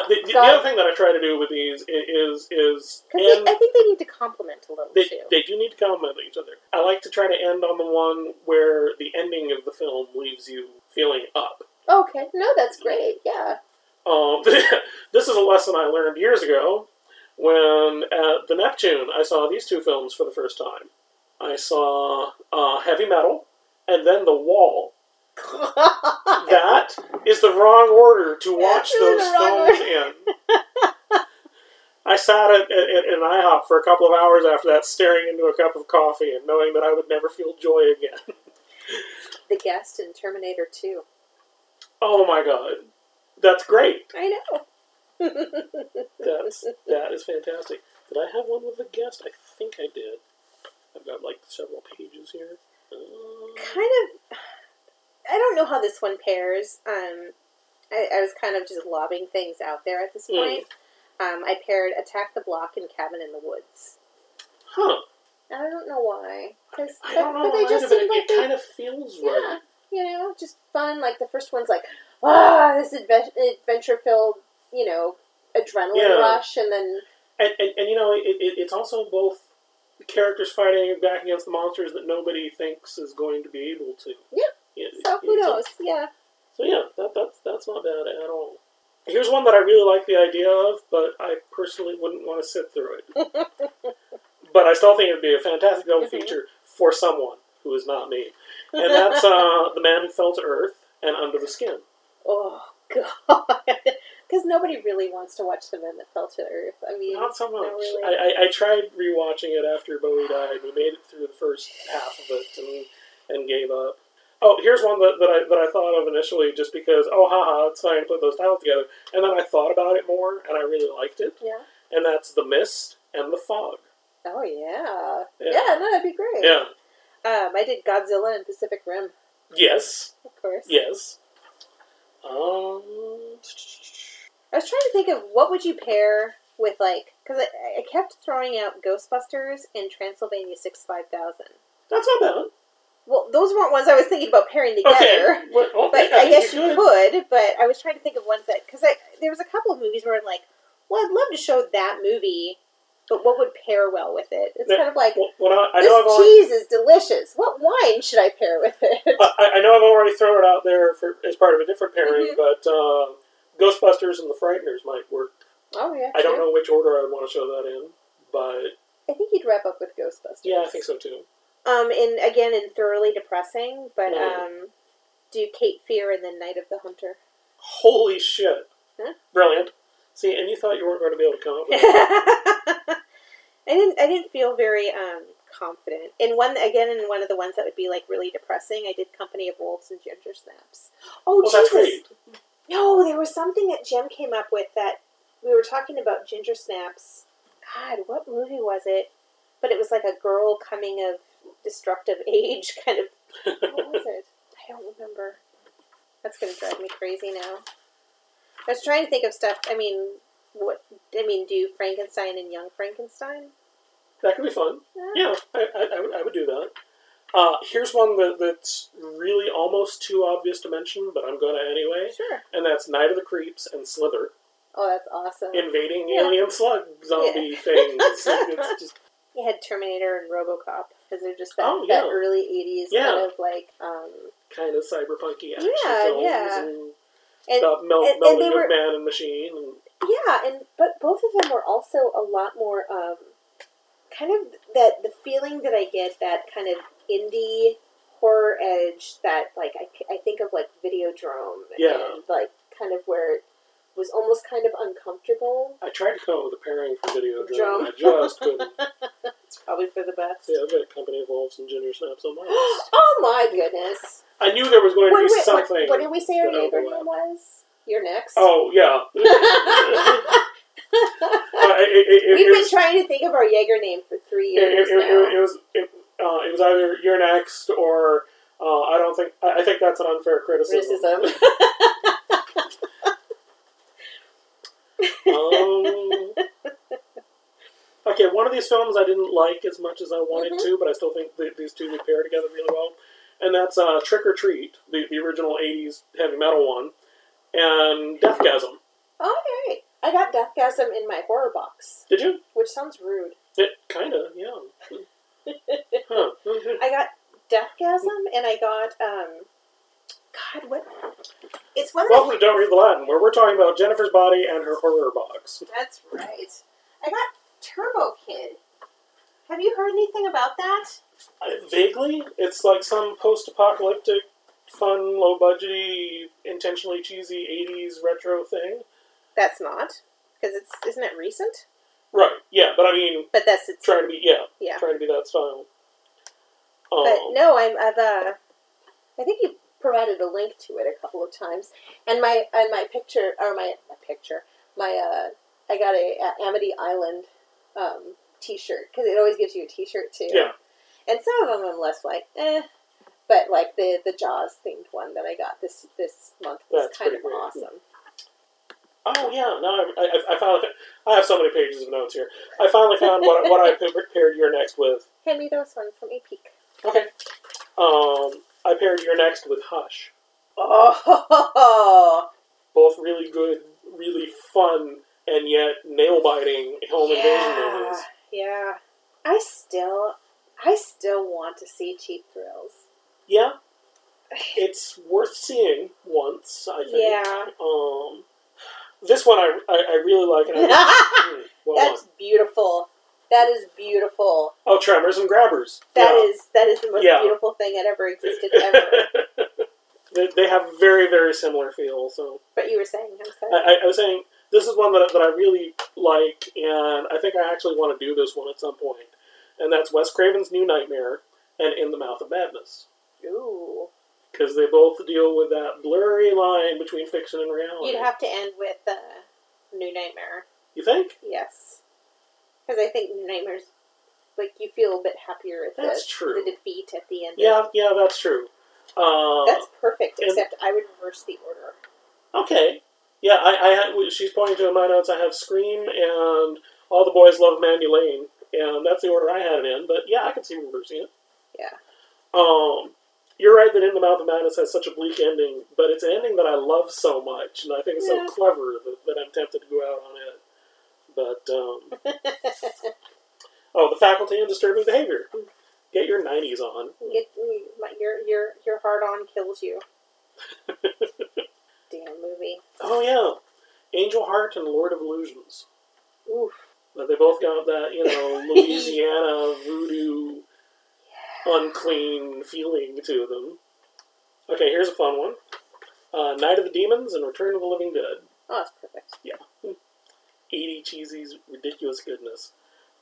the, the, the other thing that I try to do with these is is end. I think they need to complement a little They, too. they do need to complement each other. I like to try to end on the one where the ending of the film leaves you feeling up. okay, no, that's great. Yeah. Um, this is a lesson I learned years ago when at the Neptune I saw these two films for the first time. I saw uh, Heavy Metal and then The Wall. That is the wrong order to watch those films in. I sat at, at, at an IHOP for a couple of hours after that, staring into a cup of coffee and knowing that I would never feel joy again. the guest in Terminator Two. Oh my god, that's great. I know. That's that is fantastic. Did I have one with the guest? I think I did. I've got like several pages here. Uh, kind of. I don't know how this one pairs. Um, I, I was kind of just lobbing things out there at this Hmm. point. Um, I paired Attack the Block and Cabin in the Woods. Huh. I don't know why. 'cause- I but, don't know but they just seemed it, like it they, kind of feels yeah, right. you know, just fun. Like the first one's like, ah, this adventure filled, you know, adrenaline Yeah. rush, and then And, and, and you know, it, it, it's also both characters fighting back against the monsters that nobody thinks is going to be able to. Yeah. Yeah, so who yeah, knows? Yeah. So yeah, that, that's that's not bad at all. Here's one that I really like the idea of, but I personally wouldn't want to sit through it. but I still think it'd be a fantastic double Mhm. feature for someone who is not me, and that's uh, the Man Who Fell to Earth and Under the Skin. Oh God, because nobody really wants to watch the men that fell to earth. I mean, Not so much. really. I, I, I tried rewatching it after Bowie died. We made it through the first half of it and and gave up. Oh, here's one that, that I that I thought of initially, just because oh haha, it's fine to put those titles together, and then I thought about it more, and I really liked it, yeah. and that's the Mist and the Fog. Oh yeah. Yeah. Yeah. no, that'd be great. Yeah. Um, I did Godzilla and Pacific Rim, Yes. of course. Yes. Um. I was trying to think of what would you pair with like because I, I kept throwing out Ghostbusters and Transylvania Six Five Thousand. That's not bad. Well, those weren't ones I was thinking about pairing together. Okay. Well, But I think guess you could. But I was trying to think of ones that because there was a couple of movies where I'm like, well, I'd love to show that movie, but what would pair well with it? It's kind of like Well, well, I, I this know I've already, cheese is delicious. What wine should I pair with it? I, I know I've already thrown it out there for as part of a different pairing, Mhm. but uh, Ghostbusters and the Frighteners might work. oh yeah, I don't know which order I would want to show that in, but I think you'd wrap up with Ghostbusters. yeah, I think so too. Um, and again, in thoroughly depressing, but Mm. um, do Cape Fear and then Night of the Hunter. Holy shit! Huh? Brilliant. See, and you thought you weren't going to be able to come up with it. I didn't. I didn't feel very um, confident. In one again, in one of the ones that would be like really depressing, I did Company of Wolves and Ginger Snaps. Oh, Well, that's great. No, there was something that Jim came up with that we were talking about Ginger Snaps. God, what movie was it? But it was like a girl coming of destructive age, kind of. What was it? I don't remember. That's gonna drive me crazy now. I was trying to think of stuff. I mean, what? I mean, do Frankenstein and Young Frankenstein? That could be fun. Yeah, I, I, I, would, I would do that. Uh, here's one that, that's really almost too obvious to mention, but I'm going to anyway, Sure. and that's Night of the Creeps and Slither Oh, that's awesome. invading Yeah. alien slug zombie Yeah. things. It's just You had Terminator and RoboCop because they're just that, Oh, yeah. that early '80s Yeah. kind of like. Um, kind of cyberpunky action Yeah, films yeah. and, and about mel- and- and melding they of were- man and machine. And, Yeah, and but both of them were also a lot more um, kind of that the feeling that I get that kind of indie horror edge that like I, I think of like Videodrome Yeah. and like kind of where it was almost kind of uncomfortable. I tried to come up with a pairing for Videodrome. drum. I just couldn't. It's probably for the best. yeah, I've got Company of Wolves and Ginger Snaps on my list. oh my goodness! I knew there was going to be wait, something. what did we say our neighbor name was? You're next. Oh, yeah. Uh, it, it, it, We've been trying to think of our Jaeger name for three years it, it, now. it was uh, it was either you're next or uh, I don't think I I think that's an unfair criticism. Criticism. um, okay, one of these films I didn't like as much as I wanted Mhm. to, but I still think th- these two would pair together really well. And that's uh, Trick or Treat, the, the original '80s heavy metal one, and Deathgasm. Okay. I got Deathgasm in my horror box, Did you? which sounds rude. It kind of, yeah. Huh. I got Deathgasm and I got um God, what it's one of Welcome to Don't Read the Latin, where we're talking about Jennifer's body and her horror box. That's right. I got Turbo Kid. Have you heard anything about that? I, vaguely, it's like some post-apocalyptic, fun, low-budgety, intentionally cheesy '80s retro thing. That's not. Because it's isn't it recent? Right? Yeah, but I mean, But that's it's trying to be yeah, yeah. trying to be that style. Um, But no, I'm I've uh I think you provided a link to it a couple of times. And my and my picture or my, my picture, my uh I got a, a Amity Island um t-shirt because it always gives you a t-shirt too. Yeah. And some of them I'm less like eh but like the the Jaws themed one that I got this this month was That's kind of great. awesome. Oh yeah, no, I, I, I finally I have so many pages of notes here. I finally found what, what I paired You're Next with. Hand me those ones. Let me peek. Okay. Um, I paired You're Next with Hush. Oh, Both really good, really fun, and yet nail biting home invasion yeah, movies. yeah. I still, I still want to see Cheap Thrills. Yeah, it's worth seeing once. I think. Yeah. Um, this one I, I, I really like, and I, Hmm, what That's beautiful. That is beautiful. Oh, Tremors and Grabbers. That Yeah. is that is the most Yeah. beautiful thing that ever existed ever. they, they have very very similar feel. So but you were saying, I'm sorry. I, I, I was saying this is one that, that I really like, and I think I actually want to do this one at some point. And that's Wes Craven's New Nightmare and In the Mouth of Madness. Ooh, Because they both deal with that blurry line between fiction and reality. you'd have to end with uh, New Nightmare. you think? Yes, because I think New Nightmare's like you feel a bit happier at That's the, true. the defeat at the end. Yeah, yeah, that's true. Uh, that's perfect. and- Except I would reverse the order. okay. Yeah, I, I she's pointing to in my notes. I have Scream and All the Boys Love Mandy Lane, and that's the order I had it in. But yeah, I can see reversing it. Yeah. Um, you're right that In the Mouth of Madness has such a bleak ending, but it's an ending that I love so much, and I think it's Yeah. so clever that, that I'm tempted to go out on it. But um, oh, the faculty and disturbing behavior. Get your '90s on. Get, your your your hard on kills you. Damn movie. Oh yeah, Angel Heart and Lord of Illusions. Oof. But they both got that, you know, Louisiana voodoo, unclean feeling to them. Okay, here's a fun one: uh, Night of the Demons and Return of the Living Dead. Oh, that's perfect. Yeah. 80 cheesy, ridiculous goodness.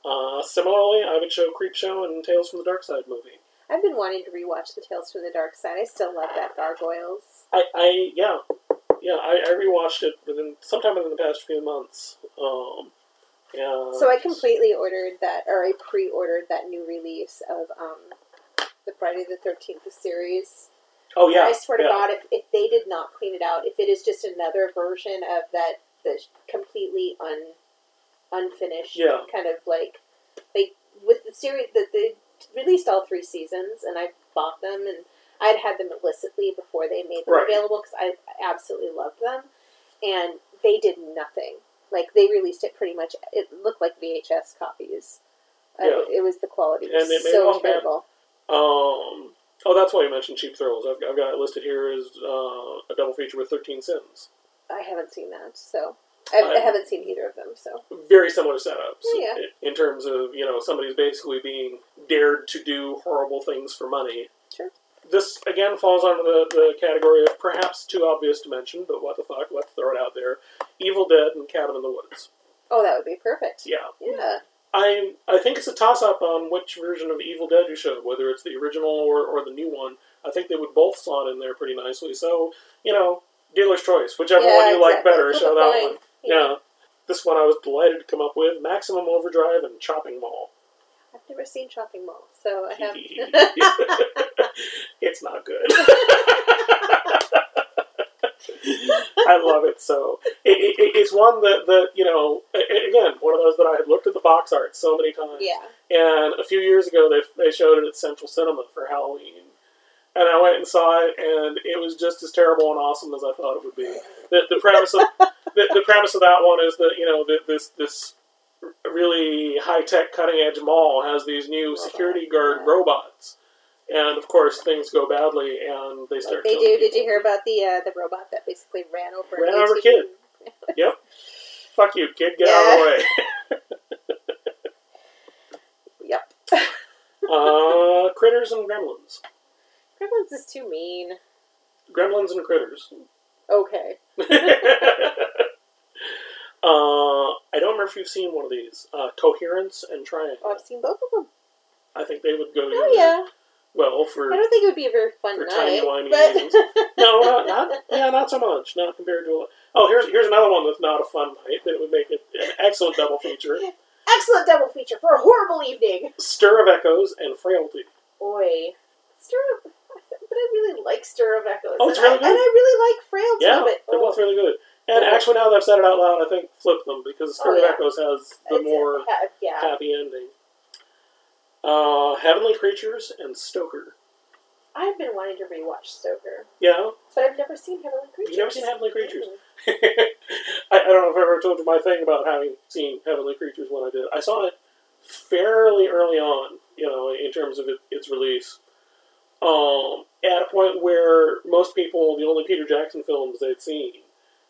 Uh, similarly, I would show Creepshow and Tales from the Darkside movie. I've been wanting to rewatch the Tales from the Darkside. I still love that Gargoyles. I, I yeah, yeah, I, I rewatched it within sometime within the past few months. Um, yeah. So I completely ordered that, or I pre-ordered that new release of um, the Friday the Thirteenth series. Oh yeah. I swear to yeah. God, if, if they did not clean it out, if it is just another version of that, the completely un unfinished Yeah. kind of like like with the series that they released all three seasons, and I bought them, and I'd had them illicitly before they made them Right. available because I absolutely loved them, and they did nothing. Like they released it pretty much. It looked like VHS copies. Uh, Yeah. it was the quality was And it it so terrible. Um. Oh, that's why you mentioned Cheap Thrills. I've, I've got it listed here as uh, a double feature with Thirteen Sins. I haven't seen that, so I, I I- haven't seen either of them. So Very similar setups Oh, yeah. in, in terms of you know somebody's basically being dared to do horrible things for money. Sure. This again falls under the, the category of perhaps too obvious to mention, but what the fuck? Let's throw it out there. Evil Dead and Cabin in the Woods. oh, that would be perfect. Yeah. Yeah. I I think it's a toss up on which version of Evil Dead you show, whether it's the original or, or the new one. I think they would both slot in there pretty nicely. So you know, dealer's choice, whichever Yeah, one you like better, show that one. Yeah. This one I was delighted to come up with: Maximum Overdrive and Chopping Mall. I've never seen Chopping Mall, so I have. it's not good. I love it so. It, it, it's one that, that you know, again, one of those that I had looked at the box art so many times. yeah. And a few years ago, they, they showed it at Central Cinema for Halloween. And I went and saw it, and it was just as terrible and awesome as I thought it would be. The, the premise of the, the premise of that one is that you know that this this really high tech cutting edge mall has these new security guard robots, and of course things go badly, and they start. They do. killing Did you hear about the uh, the robot that basically ran over Ran over a kid. Yep. Fuck you, kid. Get out of the way. Yep. Uh, critters and gremlins. Gremlins is too mean. Gremlins and critters. Okay. uh, I don't remember if you've seen one of these. Uh, Coherence and Triangle. Oh, I've seen both of them. I think they would go Oh yeah. Well for I don't think it would be a very fun for night. tiny-whiny but reasons. no, not, not yeah, not so much. Not compared to. A, oh, here's here's another one that's not a fun night, but it would make it an excellent double feature: excellent double feature for a horrible evening. Stir of Echoes and Frailty. Boy, Stir of, but I really like Stir of Echoes. Oh, it's and I, really good. and I really like Frailty. Yeah, but they're oh, both really good. And oh. actually, now that I've said it out loud, I think flip them because Spirit Oh, yeah. of Echoes has the It's more ha- yeah. happy ending. Uh, Heavenly Creatures and Stoker. I've been wanting to rewatch Stoker, Yeah, but I've never seen Heavenly Creatures. You've never seen Heavenly Creatures? Mm. I, I don't know if I ever told you my thing about having seen Heavenly Creatures when I did. I saw it fairly early on, you know, in terms of it, its release. Um, at a point where most people, the only Peter Jackson films they'd seen,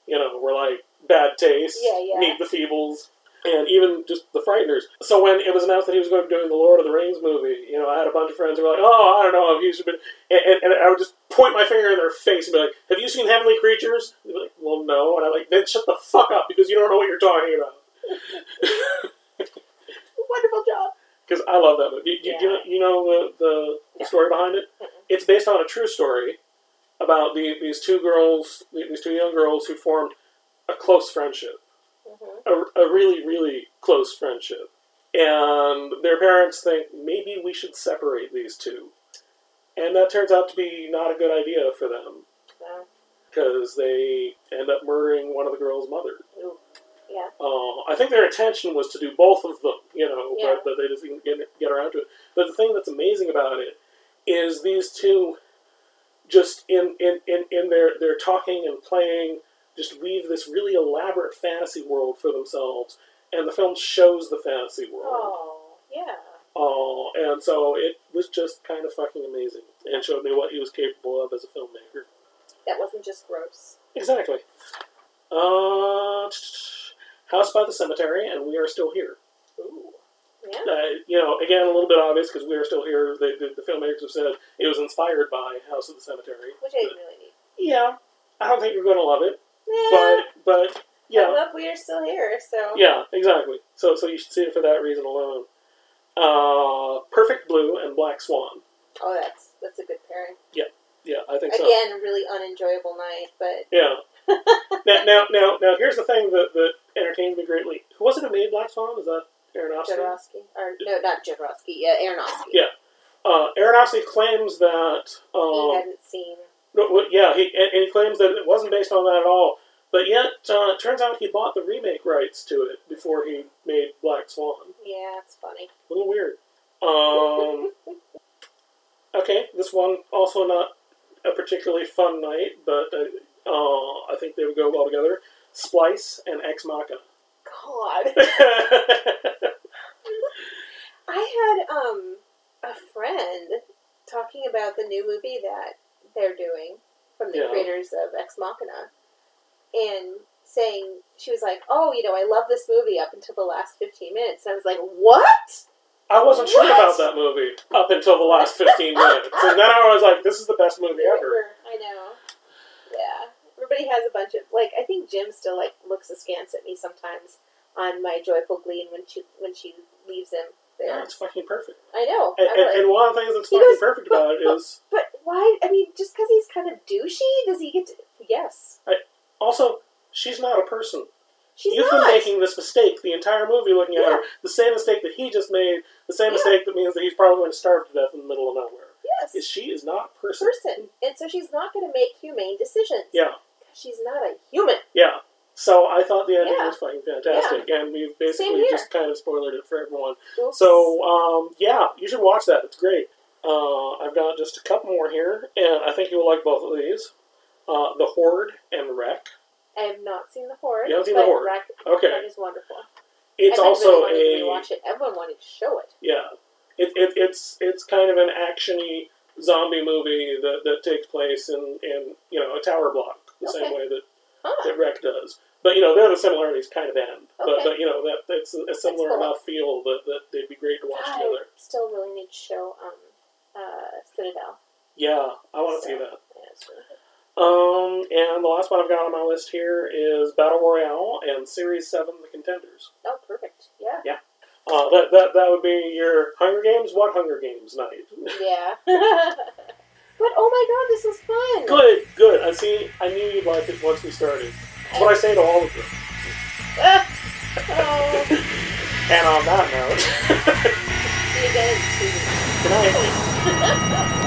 you know, were like Bad Taste, Yeah, yeah. Meet the Feebles, and even just The Frighteners. So when it was announced that he was going to be doing the Lord of the Rings movie, you know, I had a bunch of friends who were like, "Oh, I don't know if you should be," and, and, and I would just point my finger in their face and be like, "Have you seen Heavenly Creatures?" They'd be like, "Well, no," and I'm like, "Then shut the fuck up because you don't know what you're talking about." Wonderful job. Because I love that movie. You, you- you know, you know the, the, the story behind it? It's based on a true story about the, these two girls, these two young girls who formed a close friendship. A, a really, really close friendship. And their parents think maybe we should separate these two. And that turns out to be not a good idea for them because they end up murdering one of the girls' mothers. Ooh. Yeah. Uh, I think their intention was to do both of them, you know, Yeah. but, but they just didn't get, get around to it. But the thing that's amazing about it is these two just in, in, in, in their, their talking and playing just weave this really elaborate fantasy world for themselves, and the film shows the fantasy world. Oh, yeah. Uh, and so it was just kind of fucking amazing and showed me what he was capable of as a filmmaker. That wasn't just gross. Exactly. Uh, House by the Cemetery, and We Are Still Here. Ooh. Yeah. Uh, you know, again, a little bit obvious because We Are Still Here, the, the, the filmmakers have said it was inspired by House of the Cemetery. Which I really need. yeah, I don't think you're going to love it, But, but I yeah. love we are still here, so. Yeah, exactly. So, so you should see it for that reason alone. Uh, Perfect Blue and Black Swan. Oh, that's that's a good pairing. Yeah, yeah, I think so. Again, really unenjoyable night, but Yeah. now, now, now, now, here's the thing that, that entertained me greatly. Who was it who made Black Swan? Is that Aronofsky? Jodorowsky or no, not Jodorowsky. Yeah, Aronofsky. Yeah. Uh, Aronofsky claims that. He Um, hadn't seen. Yeah, he and, and he claims that it wasn't based on that at all. But yet, uh, it turns out he bought the remake rights to it before he made Black Swan. Yeah, it's funny. A little weird. Um, okay, this one also not a particularly fun night, but uh, uh, I think they would go well together. Splice and Ex Machina. God, I had um a friend talking about the new movie that they're doing from the Yeah. creators of Ex Machina, and saying she was like, "Oh, you know, I love this movie up until the last fifteen minutes." And I was like, "What?" I wasn't sure about that movie up until the last 15 minutes. And then I was like, this is the best movie ever. I know. Yeah. Everybody has a bunch of like I think Jim still like looks askance at me sometimes on my joyful gleam when she when she leaves him there. Yeah, oh, it's fucking perfect. I know. And, and, like, and one of the things that's fucking goes, perfect but- about it is but why I mean, just because he's kind of douchey, does he get to Yes. also, she's not a person. She's You've not been making this mistake the entire movie looking at her. The same mistake that he just made, the same Yeah. mistake that means that he's probably going to starve to death in the middle of nowhere. yes. Is she is not a person. person. And so she's not gonna make humane decisions. Yeah. She's not a human. Yeah. So I thought the ending Yeah. was fucking fantastic, and we've basically just kind of spoiled it for everyone. Oops. So um, yeah, you should watch that. It's great. Uh, I've got just a couple more here, and I think you will like both of these. Uh, the Horde and Rec. I have not seen the horde. You haven't seen The Horde? Rack- Okay. That is wonderful. It's also really a to rewatch it. Everyone wanted to show it. yeah. It, it, it's it's kind of an actiony zombie movie that, that takes place in, in you know a tower block the same way that Huh. that Rec does. But you know, there the similarities kind of end. But, Okay. but you know that that's a, a similar cool. enough feel that, that they'd be great to watch I together. still really need to show um, uh, Citadel. Yeah, I want to So, see that. Yeah, really. Um, and the last one I've got on my list here is Battle Royale and Series Seven: The Contenders. Oh, perfect. Yeah. Uh, that, that that would be your Hunger Games. What Hunger Games night? Yeah. but oh my god, this was fun. good, good. I see. I knew you'd like it once we started. That's what I say to all of you. oh, And on that note, see you guys. good night.